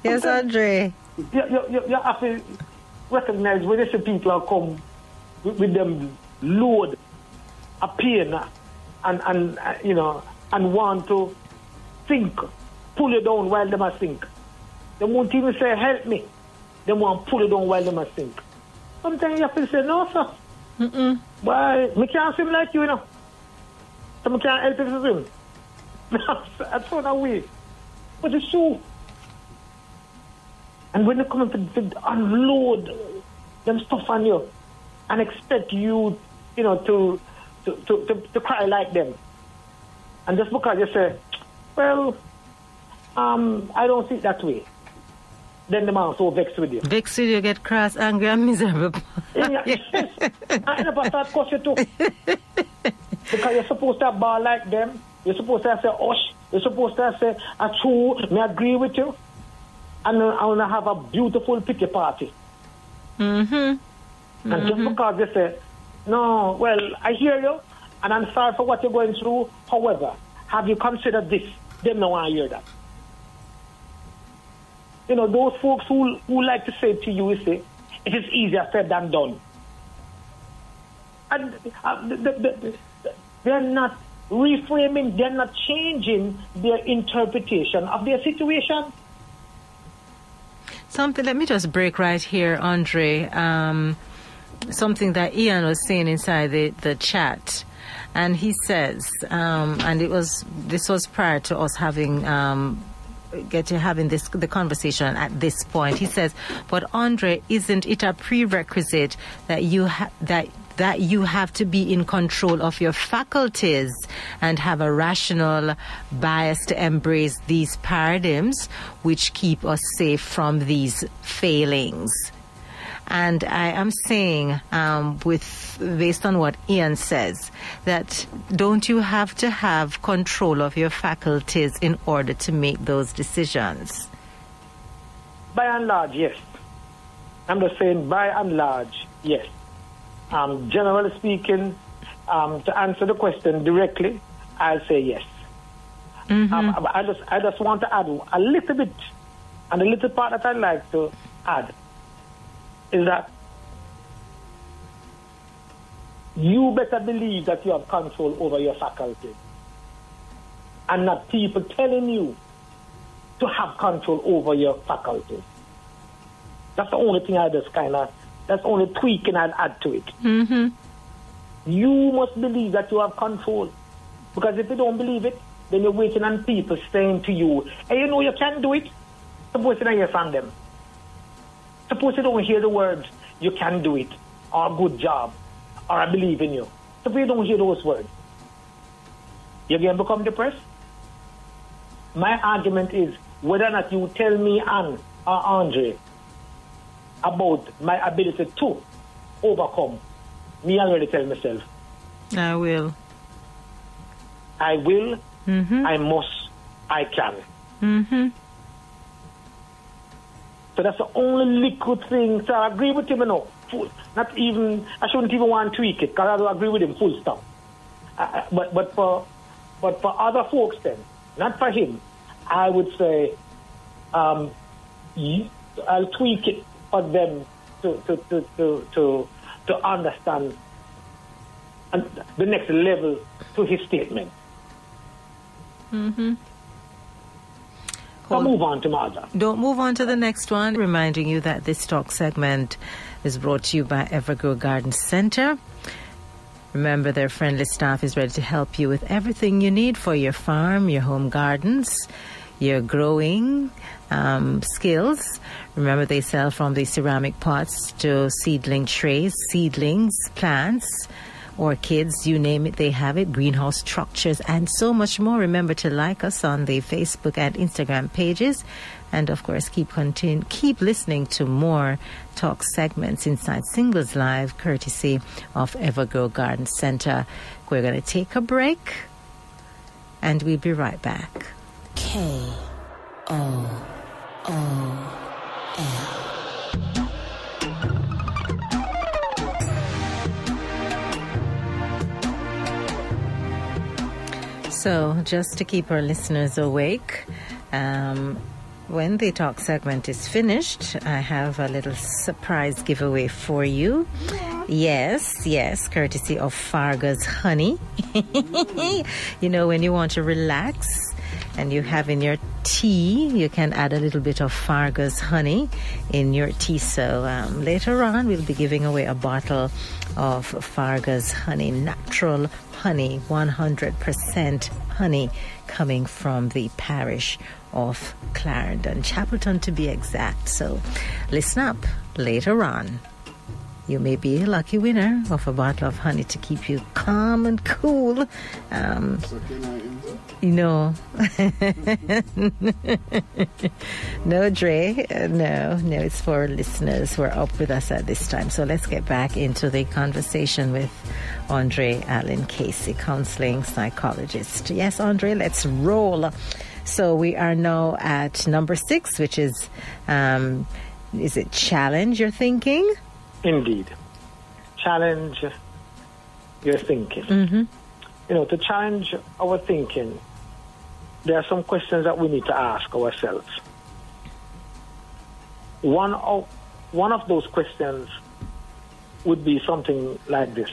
Yes, Andre. You, you, you, you have to recognize when you see people come with, with them load a pain and, and you know, and want to think pull you down while them are sink. They won't even say, help me. They want to pull you down while them are sink. Sometimes you have to say, no, sir. Mm-mm. Why? Me can't swim like you, you know. So I can't help you swim. (laughs) That's what I way. But it's true. And when they come to, to unload them stuff on you and expect you, you know, to to, to, to, to cry like them. And just because you say, well, um, I don't see it that way. Then the man so vexed with you. Vexed with you, get cross, angry, and miserable. yeah, yes. I never start cuss you too. because you're supposed to ball like them. You're supposed to say, osh. You're supposed to say, a true, me agree with you. And I want to have a beautiful pity party. Mm-hmm. mm-hmm. And just because they say, no, well, I hear you, and I'm sorry for what you're going through. However, have you considered this? They don't want to hear that you know, those folks who, who like to say to you, say, it is easier said than done. And uh, the, the, the, they're not reframing, they're not changing their interpretation of their situation. Something, let me just break right here, Andre. Um, something that Ian was saying inside the, the chat. And he says, um, and it was this was prior to us having um, get to having this the conversation at this point. He says, "But Andre, isn't it a prerequisite that you ha- that that you have to be in control of your faculties and have a rational bias to embrace these paradigms which keep us safe from these failings?" And I am saying, um, with based on what Ian says, that don't you have to have control of your faculties in order to make those decisions? By and large, yes. I'm just saying, by and large, yes. Um, generally speaking, um, to answer the question directly, I'll say yes. Mm-hmm. Um, I just, I just want to add a little bit, and a little part that I'd like to add is that you better believe that you have control over your faculty and not people telling you to have control over your faculty. That's the only thing I just kind of, that's the only tweaking I'd add to it. Mm-hmm. You must believe that you have control. Because if you don't believe it, then you're waiting on people saying to you, hey, you know you can do it. Suppose you don't hear from them. Suppose you don't hear the words, you can do it, or good job, or I believe in you. Suppose you don't hear those words. You again become depressed? My argument is whether or not you tell me and or Andre about my ability to overcome, me already tell myself, I will. I will, Mm-hmm. I must, I can. Mm-hmm. So that's the only liquid thing. So I agree with him, you know. Full, not even, I shouldn't even want to tweak it because I agree with him full stop. Uh, but, but, for, but for other folks then, not for him, I would say um, I'll tweak it for them to, to, to, to, to, to understand the next level to his statement. Mm-hmm. I'll move on to Martha. Don't move on to the next one. Reminding you that this talk segment is brought to you by Evergrow Garden Center. Remember, their friendly staff is ready to help you with everything you need for your farm, your home gardens, your growing um, skills. Remember, they sell from the ceramic pots to seedling trays, seedlings, plants, orchids, you name it, they have it, greenhouse structures, and so much more. Remember to like us on the Facebook and Instagram pages. And of course, keep continue, keep listening to more talk segments inside Singles Live, courtesy of Evergrow Garden Center. We're going to take a break, and we'll be right back. K O O So, just to keep our listeners awake, um, when the talk segment is finished, I have a little surprise giveaway for you. Yes, yes, courtesy of Fargus Honey. (laughs) you know, when you want to relax and you have in your tea, you can add a little bit of Fargus honey in your tea. So um, later on, we'll be giving away a bottle of Fargus honey, natural honey, 100% honey coming from the parish of Clarendon, Chapelton to be exact. So listen up later on. You may be a lucky winner of a bottle of honey to keep you calm and cool. Um, you know, (laughs) no, Dre, no, no, it's for listeners who are up with us at this time. So let's get back into the conversation with Andre Allen Casey, counseling psychologist. Yes, Andre, let's roll. So we are now at number six, which is, um, is it challenge your thinking? Indeed. Challenge your thinking. Mm-hmm. You know, to challenge our thinking, there are some questions that we need to ask ourselves. One of, one of those questions would be something like this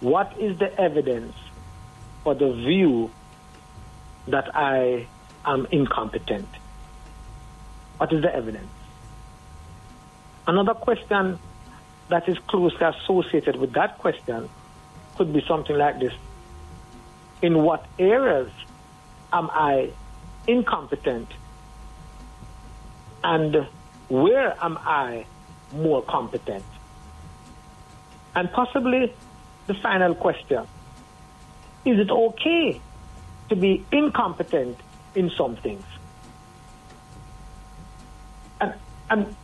What is the evidence for the view that I am incompetent? What is the evidence? Another question that is closely associated with that question could be something like this. In what areas am I incompetent? And where am I more competent? And possibly the final question is it okay to be incompetent in some things? And, and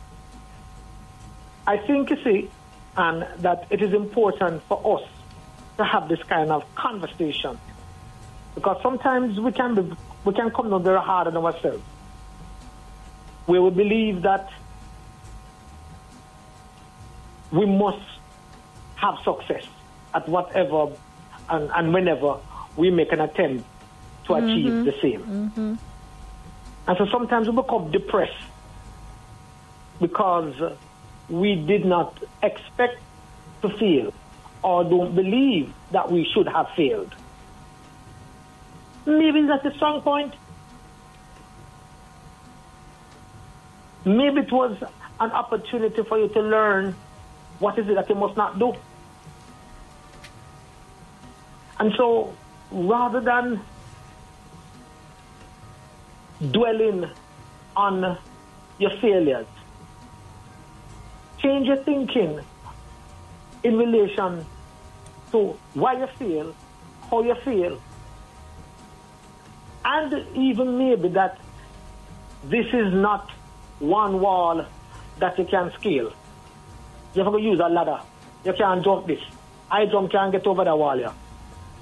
I think, you see, and that it is important for us to have this kind of conversation because sometimes we can be, we can come down very hard on ourselves. We will believe that we must have success at whatever and, and whenever we make an attempt to Mm-hmm. achieve the same. And so sometimes we become depressed because we did not expect to fail or don't believe that we should have failed. Maybe that's a strong point. Maybe it was an opportunity for you to learn what is it that you must not do. And so rather than dwelling on your failures, change your thinking in relation to why you feel, how you feel, and even maybe that this is not one wall that you can scale. You have to use a ladder. You can't jump this. I jump can't get over the wall, yeah.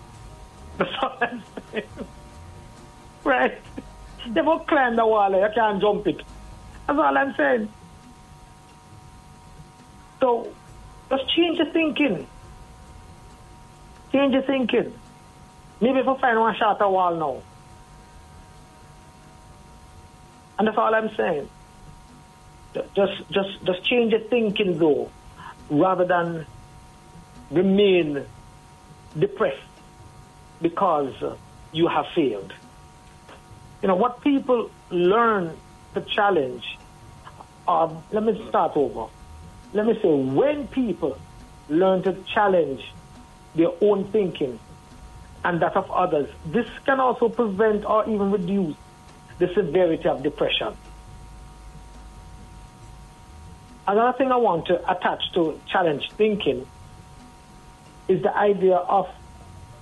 (laughs) That's all I'm saying. Right? (laughs) Have to climb the wall, you can't jump it. That's all I'm saying. So, just change your thinking. Change your thinking. Maybe if you find one shorter wall now. And that's all I'm saying. Just, just, just change your thinking though, rather than remain depressed because you have failed. You know, what people learn to challenge, uh, let me start over. Let me say, when people learn to challenge their own thinking and that of others, this can also prevent or even reduce the severity of depression. Another thing I want to attach to challenge thinking is the idea of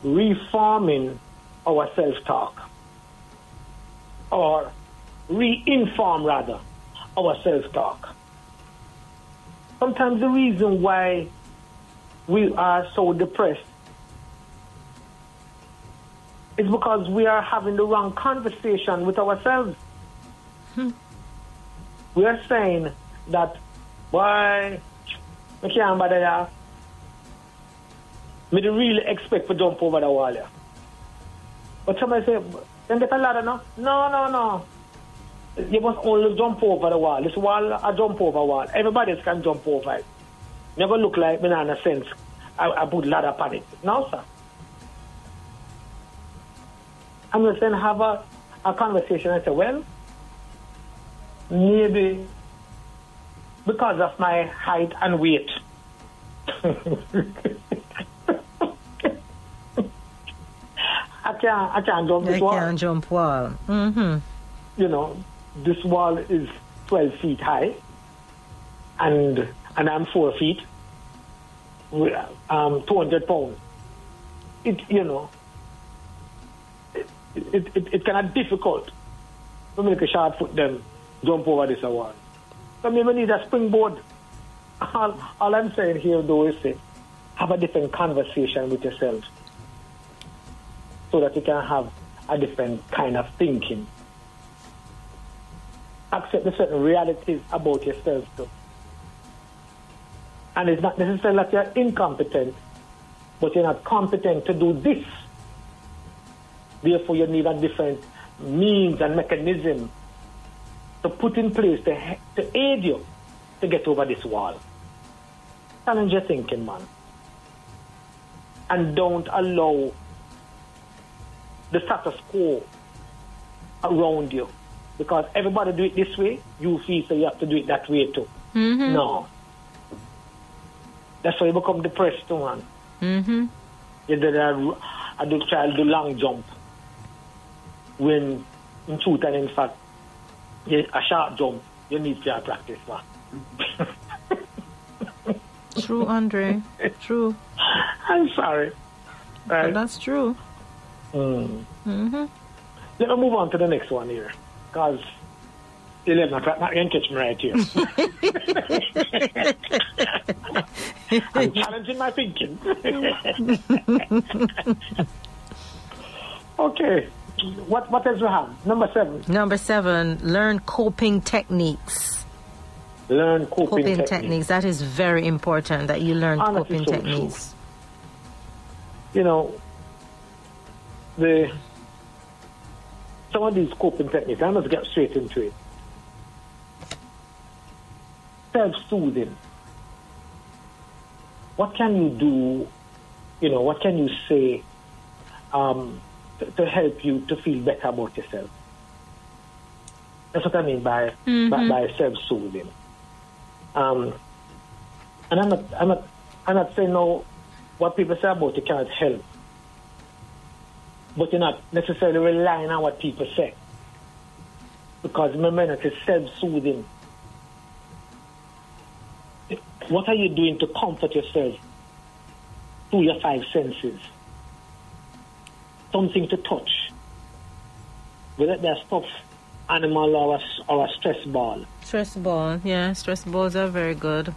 reforming our self-talk or re-inform rather our self-talk. Sometimes the reason why we are so depressed is because we are having the wrong conversation with ourselves. Hmm. We are saying that, boy, I can't bother ya. Me really expect to jump over the wall, yeah. But somebody say, then get a ladder, no? No, no, no. You must only jump over the wall. This wall, I jump over wall. Everybody else can jump over it. Never look like me in a sense. I, I put ladder upon it. No, sir. I'm just saying have a, a conversation I say, well, maybe because of my height and weight. (laughs) I can't, I can't jump this I wall. can't jump wall. Mm-hmm. You know, this wall is 12 feet high, and and I'm four feet, um, 200 pounds. It, you know, it, it, it, it kind of difficult to make a short foot then jump over this wall. So maybe need a springboard. All, all I'm saying here though is say, have a different conversation with yourself so that you can have a different kind of thinking. Accept the certain realities about yourself too. And it's not necessarily that you're incompetent, but you're not competent to do this. Therefore, you need a different means and mechanism to put in place to, to aid you to get over this wall. Challenge your thinking, man. And don't allow the status quo around you. Because everybody do it this way, you feel so you have to do it that way too. No. That's why you become depressed too, man. Mm-hmm. You did a, I do try to do long jump. When in truth and in fact, yeah, a short jump, you need to practice man. (laughs) True, Andre. True. I'm sorry. But that's true. Mm. Mm-hmm. Let me move on to the next one here. Because 11 o'clock, not going to catch me right (laughs) here. I'm challenging my thinking. (laughs) okay. What, what else we have? Number seven. Number seven, learn coping techniques. Learn coping, Coping techniques. techniques. That is very important that you learn is coping so true. techniques. You know, the some of these coping techniques, I must get straight into it. Self-soothing. What can you do, you know, what can you say um, to, to help you to feel better about yourself? That's what I mean by, by, by self-soothing. Um, and I'm not, I'm not, I'm not saying no, what people say about you cannot help. But you're not necessarily relying on what people say. Because remember, it is self-soothing. What are you doing to comfort yourself through your five senses? Something to touch. Whether that's stuff, animal or a, or a stress ball. Stress ball. Yeah, stress balls are very good.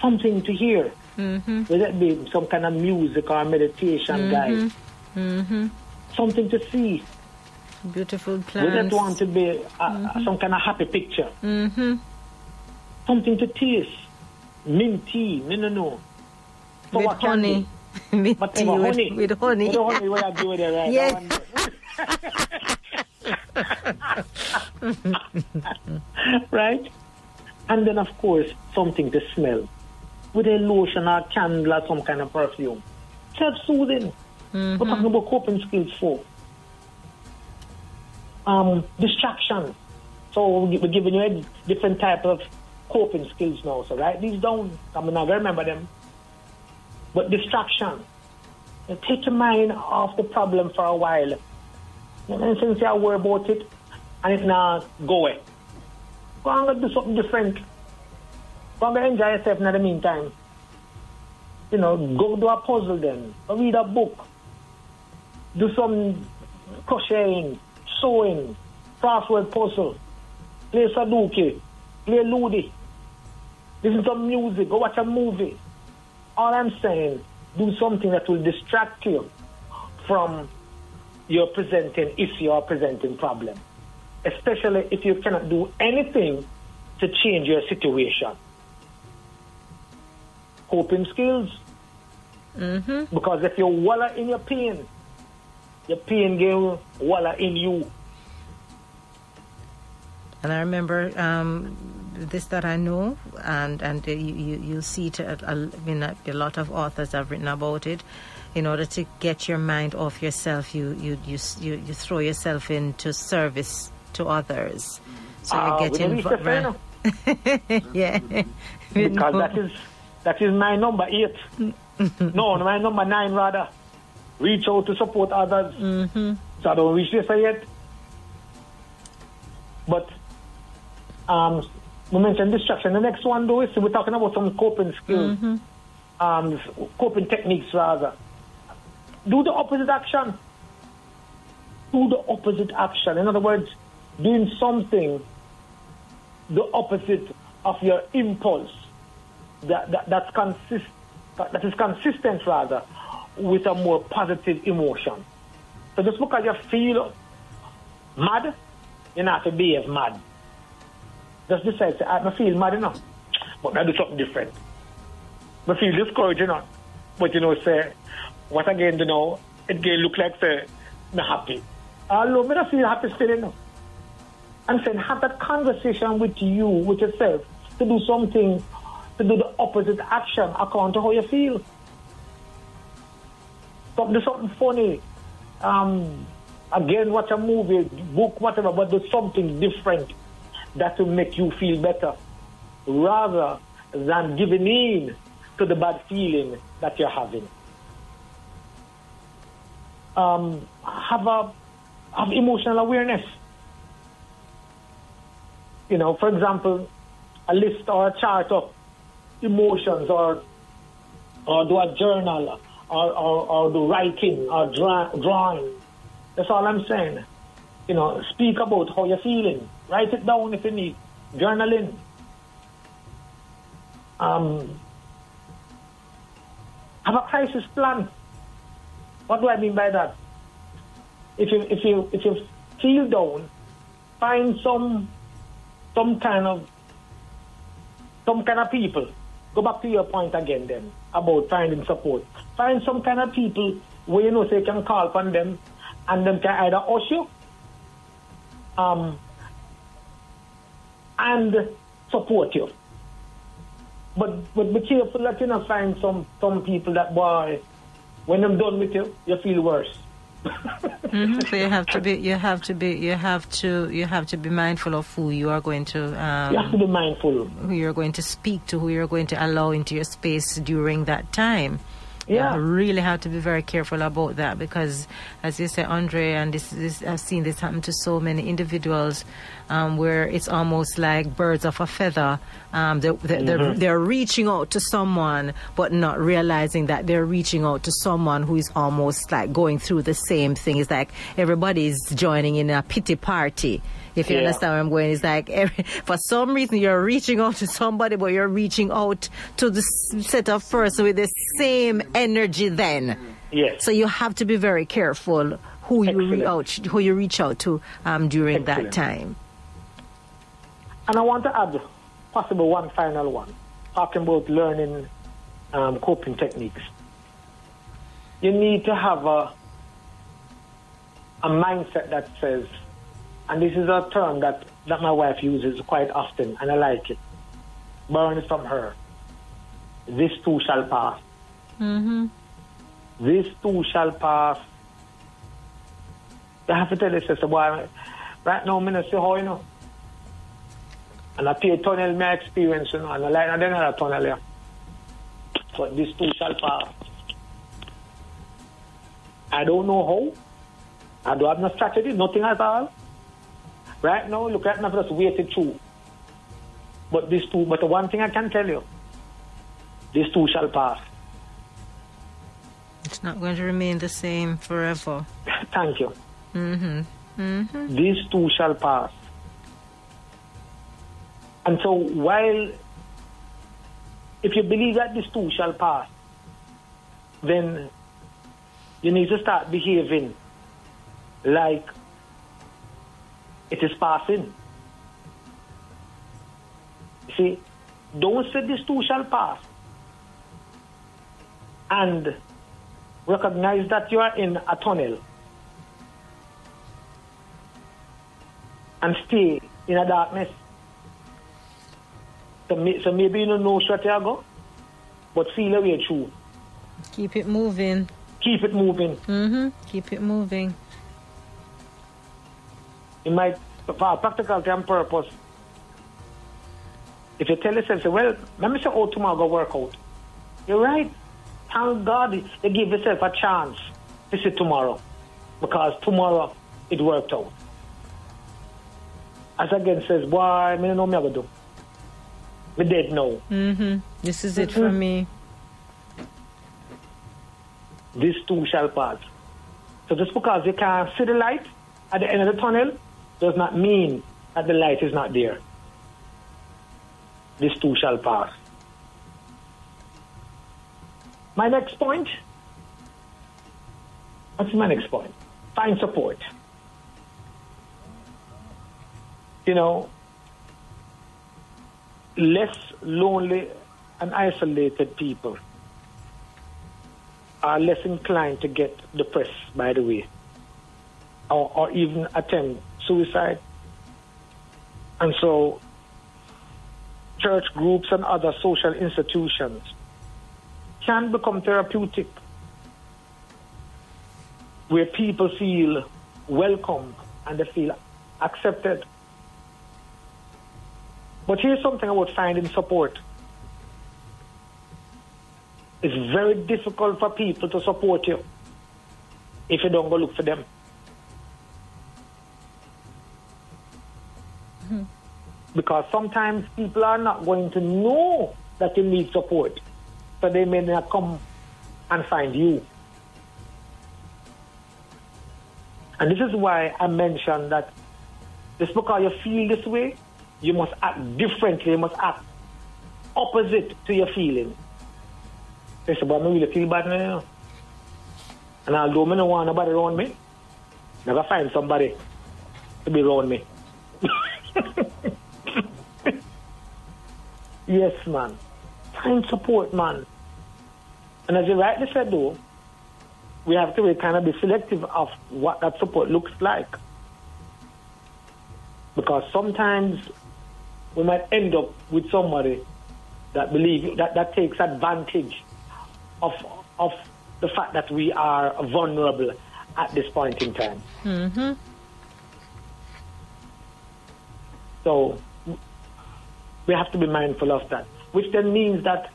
Something to hear. Mm-hmm. Whether it be some kind of music or meditation guide. Mm-hmm. Something to see. Beautiful Whether don't want to be uh, some kind of happy picture. Mm-hmm. Something to taste. Mint tea, me no know. So With honey. (laughs) With Whatever, tea, with, honey. with honey. With honey, what I do it, right? (laughs) Yes. (laughs) right? And then, of course, something to smell. With a lotion or candle or some kind of perfume. Self-soothing. We're talking about coping skills for. Um, distraction. So we- we're giving you a different type of coping skills now. So write these down. I'm not remember them. But distraction. You take your mind off the problem for a while. And then since you worry about it, and it now go away. Go and do something different. Go and enjoy yourself in the meantime. You know, go do a puzzle then. Go read a book. Do some crocheting, sewing, crossword puzzle. Play Sudoku. Play Ludi. Listen to music. Go watch a movie. All I'm saying, do something that will distract you from your presenting issue or presenting problem. Especially if you cannot do anything to change your situation. Coping skills. Mm-hmm. Because if you're wallow in your pain, your pain will wallow in you. And I remember um, this that I know, and and uh, you, you you see it. A, a, I mean, a, a lot of authors have written about it. In order to get your mind off yourself, you you you you, you throw yourself into service to others. So Ah, you we get the involved. yeah. Because that is that is my number eight. no, my number nine rather. Reach out to support others. Mm-hmm. So I don't reach this yet. But um, we mentioned distraction. The next one, though, is we're talking about some coping skills, um, coping techniques, rather. Do the opposite action. Do the opposite action. In other words, doing something the opposite of your impulse that, that, that's consist, that, that is consistent, rather, with a more positive emotion. So just because you feel mad, you not to be as mad. Just decide, say, I feel mad enough, but I do something different. I feel discouraged enough, but you know, say, what again, you know, it can look like, say, me happy. Although me not feel happy still enough. I'm saying, have that conversation with you, with yourself, to do something, to do the opposite action according to how you feel. Do something funny. Um, again, watch a movie, book, whatever, but do something different that will make you feel better rather than giving in to the bad feeling that you're having. Um, have a have emotional awareness. You know, for example, a list or a chart of emotions or or do a journal or, or, or do writing or dra- drawing. That's all I'm saying. You know, speak about how you're feeling. Write it down if you need. Journaling. Um, have a crisis plan. What do I mean by that? If you if you if you feel down, find some some kind of some kind of people. Go back to your point again then about finding support. Find some kind of people where you know so can call upon them and them can either hush you um, and support you. But but be careful that you know find some some people that boy when I'm done with you, you feel worse. Mm-hmm. So you have to be, you have to be, you have to, you have to be mindful of who you are going to. Um, you have to be mindful who you're going to speak to, who you're going to allow into your space during that time. Yeah. You really have to be very careful about that because, as you say, Andre, and this, this I've seen this happen to so many individuals um, where it's almost like birds of a feather. Um, they, they, Mm-hmm. they're, they're reaching out to someone, but not realizing that they're reaching out to someone who is almost like going through the same thing. It's like everybody's joining in a pity party. If you Yeah. understand where I'm going, it's like every, for some reason you're reaching out to somebody, but you're reaching out to the set of person with the same energy. Then, Yes. so you have to be very careful who you re- out, who you reach out to um, during that time. And I want to add possible one final one, talking about learning um, coping techniques. You need to have a a mindset that says, and this is a term that, that my wife uses quite often, and I like it. Borrowing from her. This too shall pass. Mm-hmm. This too shall pass. You have to tell your sister, boy, right now, I'm going to how you know. And I pay tunnel my experience, you know, and I like another tunnel here. But this too shall pass. I don't know how. I don't have no strategy, nothing at all. Right now, look at I've just waited through. But these two, but the one thing I can tell you, these two shall pass. It's not going to remain the same forever. (laughs) Thank you. Mm-hmm. Mm-hmm. This too shall pass. And so, while if you believe that these two shall pass, then you need to start behaving like it is passing. See, don't say this too shall pass. And recognize that you are in a tunnel. and stay in a darkness. So, may, so maybe you don't know straight you go, but feel a way through. Keep it moving. Keep it moving. Mm-hmm. Keep it moving. It might, for a practical and purpose, if you tell yourself, say, well, let me say, oh, tomorrow go work out. You're right. Thank God you give yourself a chance to see tomorrow. Because tomorrow it worked out. As again says, why, I don't know me ever do. We did know. Mm-hmm. This is it for Mhm. me. this too shall pass. So just because you can't see the light at the end of the tunnel does not mean that the light is not there. This too shall pass. My next point. What's my next point? Find support. You know, less lonely and isolated people are less inclined to get depressed, by the way, or, or even attempt suicide. And so, church groups and other social institutions can become therapeutic, where people feel welcome and they feel accepted. But here's something I would find in support. it's very difficult for people to support you if you don't go look for them. Because sometimes people are not going to know that you need support, so they may not come and find you. And this is why I mentioned that just because you feel this way, you must act differently, you must act opposite to your feeling. They say, but I really feel bad now. And although I don't want nobody around me, never find somebody to be around me. (laughs) yes, man. Find support, man. And as you rightly said, though, we have to be kind of be selective of what that support looks like. Because sometimes we might end up with somebody that believe that, that takes advantage of of the fact that we are vulnerable at this point in time. Mm-hmm. So we have to be mindful of that, which then means that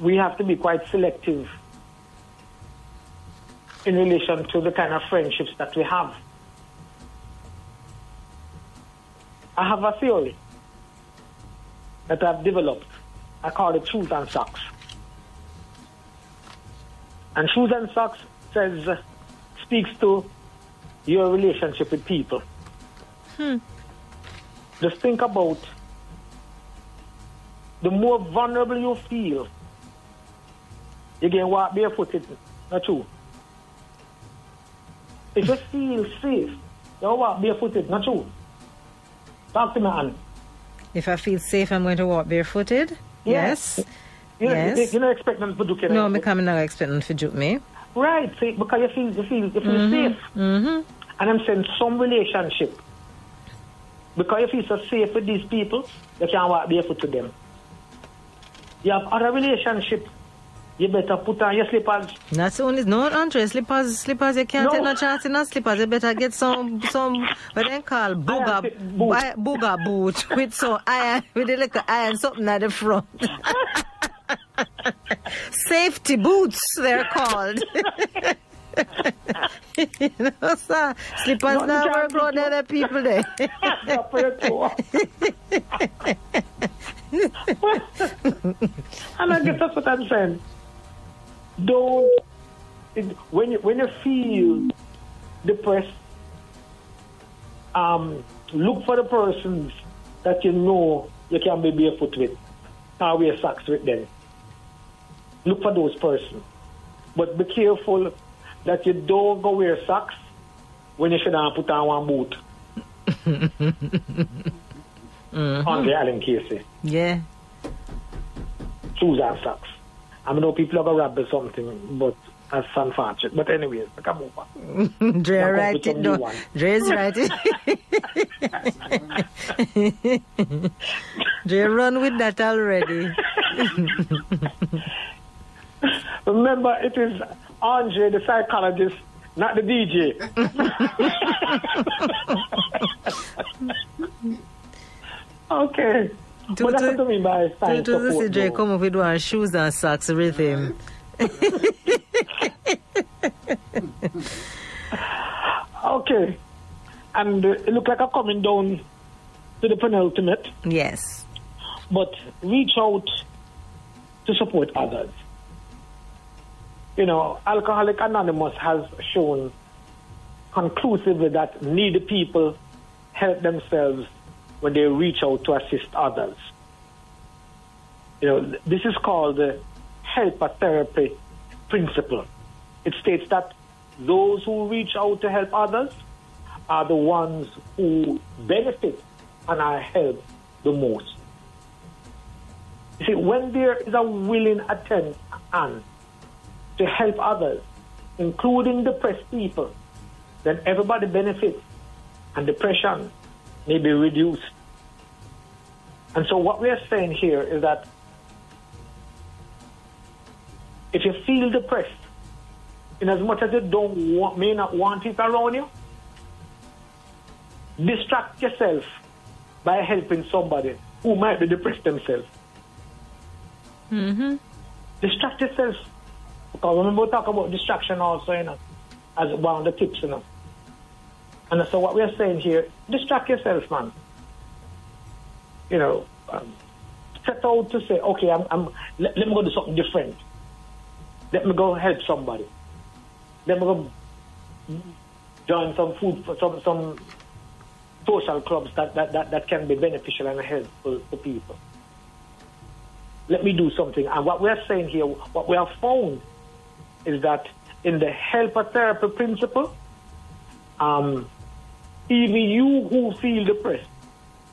we have to be quite selective in relation to the kind of friendships that we have. I have a theory that I've developed. I call it shoes and socks. And shoes and socks says uh, speaks to your relationship with people. Hmm. Just think about the more vulnerable you feel, you can walk barefooted. Not true. If you feel safe, you walk barefooted. Not true. Talk to me, Anne. If I feel safe, I'm going to walk barefooted. Yes. Yes. You, Yes. You're not expecting them to do it. No, I'm not expecting to juke me. Right, see, because you feel you feel you feel safe. Mm-hmm. And I'm saying some relationship. Because if you feel so safe with these people, you can walk barefoot to them. You have other relationship, you better put on your slippers. Not only no Andre slippers slippers you can't No. take no chance in no slippers. You better get some some what they call fit boot. bi- booger boot with some iron with a little iron something at the front. (laughs) Safety boots they're called. (laughs) (laughs) you know, sir. Slippers No, now you work do- the other people there. Up for your toe. and I guess that's what I'm saying. Don't it, when you when you feel depressed, um, look for the persons that you know you can be barefoot with, or wear socks with them. Look for those persons, but be careful that you don't go wear socks when you should have put on one boot. Mm-hmm. Andre Allen Casey, yeah. shoes and socks. I know people are going to or something, but that's unfortunate. But anyways, I can move on. Dre come it down. some new one. Dre's write it. (laughs) Dre run with that already. (laughs) Remember, it is Andre, the psychologist, not the DJ. (laughs) okay. Do- What that's do- mean by find to the. CJ come up with one shoes and socks rhythm. (laughs) Okay. And uh, it looked like I'm coming down to the penultimate. Yes. but reach out to support others. You know, Alcoholic Anonymous has shown conclusively that needy people help themselves when they reach out to assist others. You know, this is called the helper therapy principle. It states that those who reach out to help others are the ones who benefit and are helped the most. You see, when there is a willing attempt and to help others, including depressed people, then everybody benefits and depression may be reduced. And so what we are saying here is that if you feel depressed, in as much as you don't want, may not want it around you, distract yourself by helping somebody who might be depressed themselves. Mm-hmm. distract yourself. Because remember we talk about distraction also, you know, as one of the tips, you know. And so what we're saying here, distract yourself, man. You know, um, set out to say, okay, I'm, I'm let, let, me go do something different. Let me go help somebody. Let me go join some food for some some social clubs that, that, that, that can be beneficial and helpful to people. Let me do something. And what we're saying here, what we have found is that in the helper therapy principle, um, even you who feel depressed,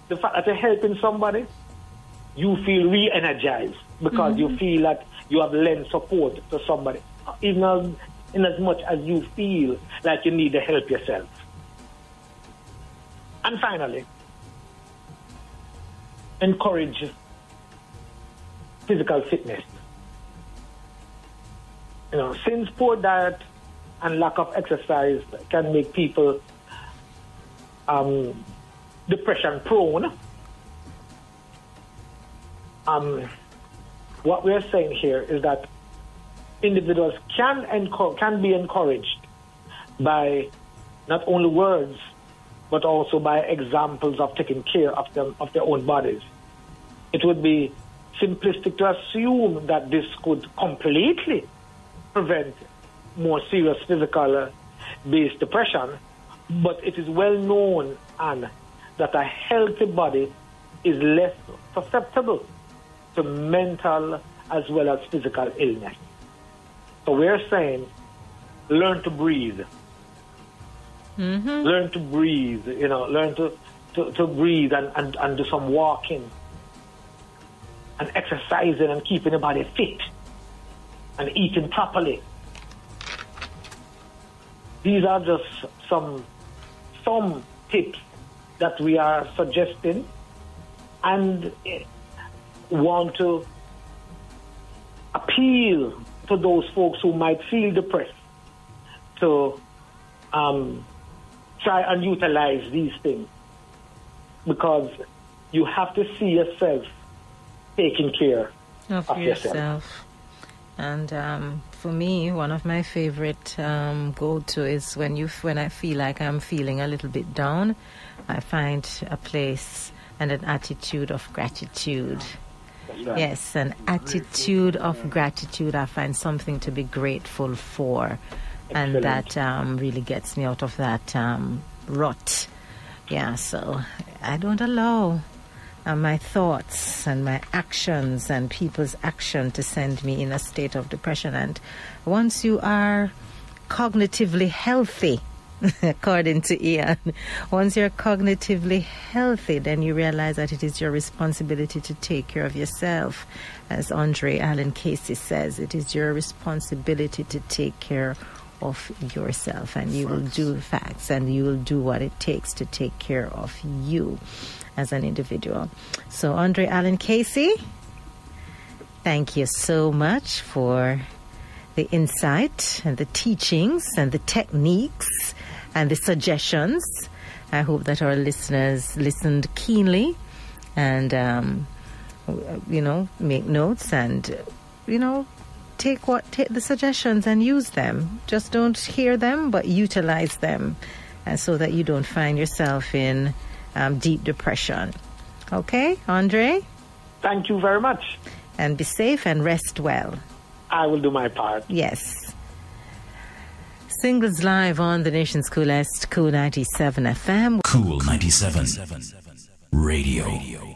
the fact that you're helping somebody, you feel re-energized because mm-hmm. you feel that you have lent support to somebody, even as, in as much as you feel like you need to help yourself. And finally, encourage physical fitness. You know, since poor diet and lack of exercise can make people um, depression prone, um, what we're saying here is that individuals can enco- can be encouraged by not only words but also by examples of taking care of them of their own bodies. It would be simplistic to assume that this could completely prevent more serious physical based depression, but it is well known and that a healthy body is less susceptible to mental as well as physical illness. So we're saying learn to breathe. Mm-hmm. Learn to breathe, you know, learn to, to, to breathe and, and, and do some walking and exercising and keeping the body fit and eating properly. These are just some some tips that we are suggesting and want to appeal to those folks who might feel depressed to um, try and utilize these things because you have to see yourself taking care of, of yourself. yourself. And um, for me, one of my favorite um, go-to is when you when I feel like I'm feeling a little bit down, I find a place and an attitude of gratitude. Yes, an attitude of gratitude. I find something to be grateful for, and that um, really gets me out of that um, rut. Yeah, so I don't allow uh, my thoughts and my actions and people's action to send me in a state of depression. And once you are cognitively healthy, (laughs) according to Ian, once you're cognitively healthy, then you realize that it is your responsibility to take care of yourself. As Andre Allen Casey says, it is your responsibility to take care of yourself and you will do facts and you will do what it takes to take care of you as an individual. So, Andre Allen Casey, thank you so much for the insight and the teachings and the techniques and the suggestions. I hope that our listeners listened keenly and, um, you know, make notes and, you know, take what take the suggestions and use them. Just don't hear them, but utilize them, and so that you don't find yourself in um, deep depression. Okay, Andre? Thank you very much. And be safe and rest well. I will do my part. Yes. Singles live on the nation's coolest Kool 97 FM. Kool 97 Radio. Radio.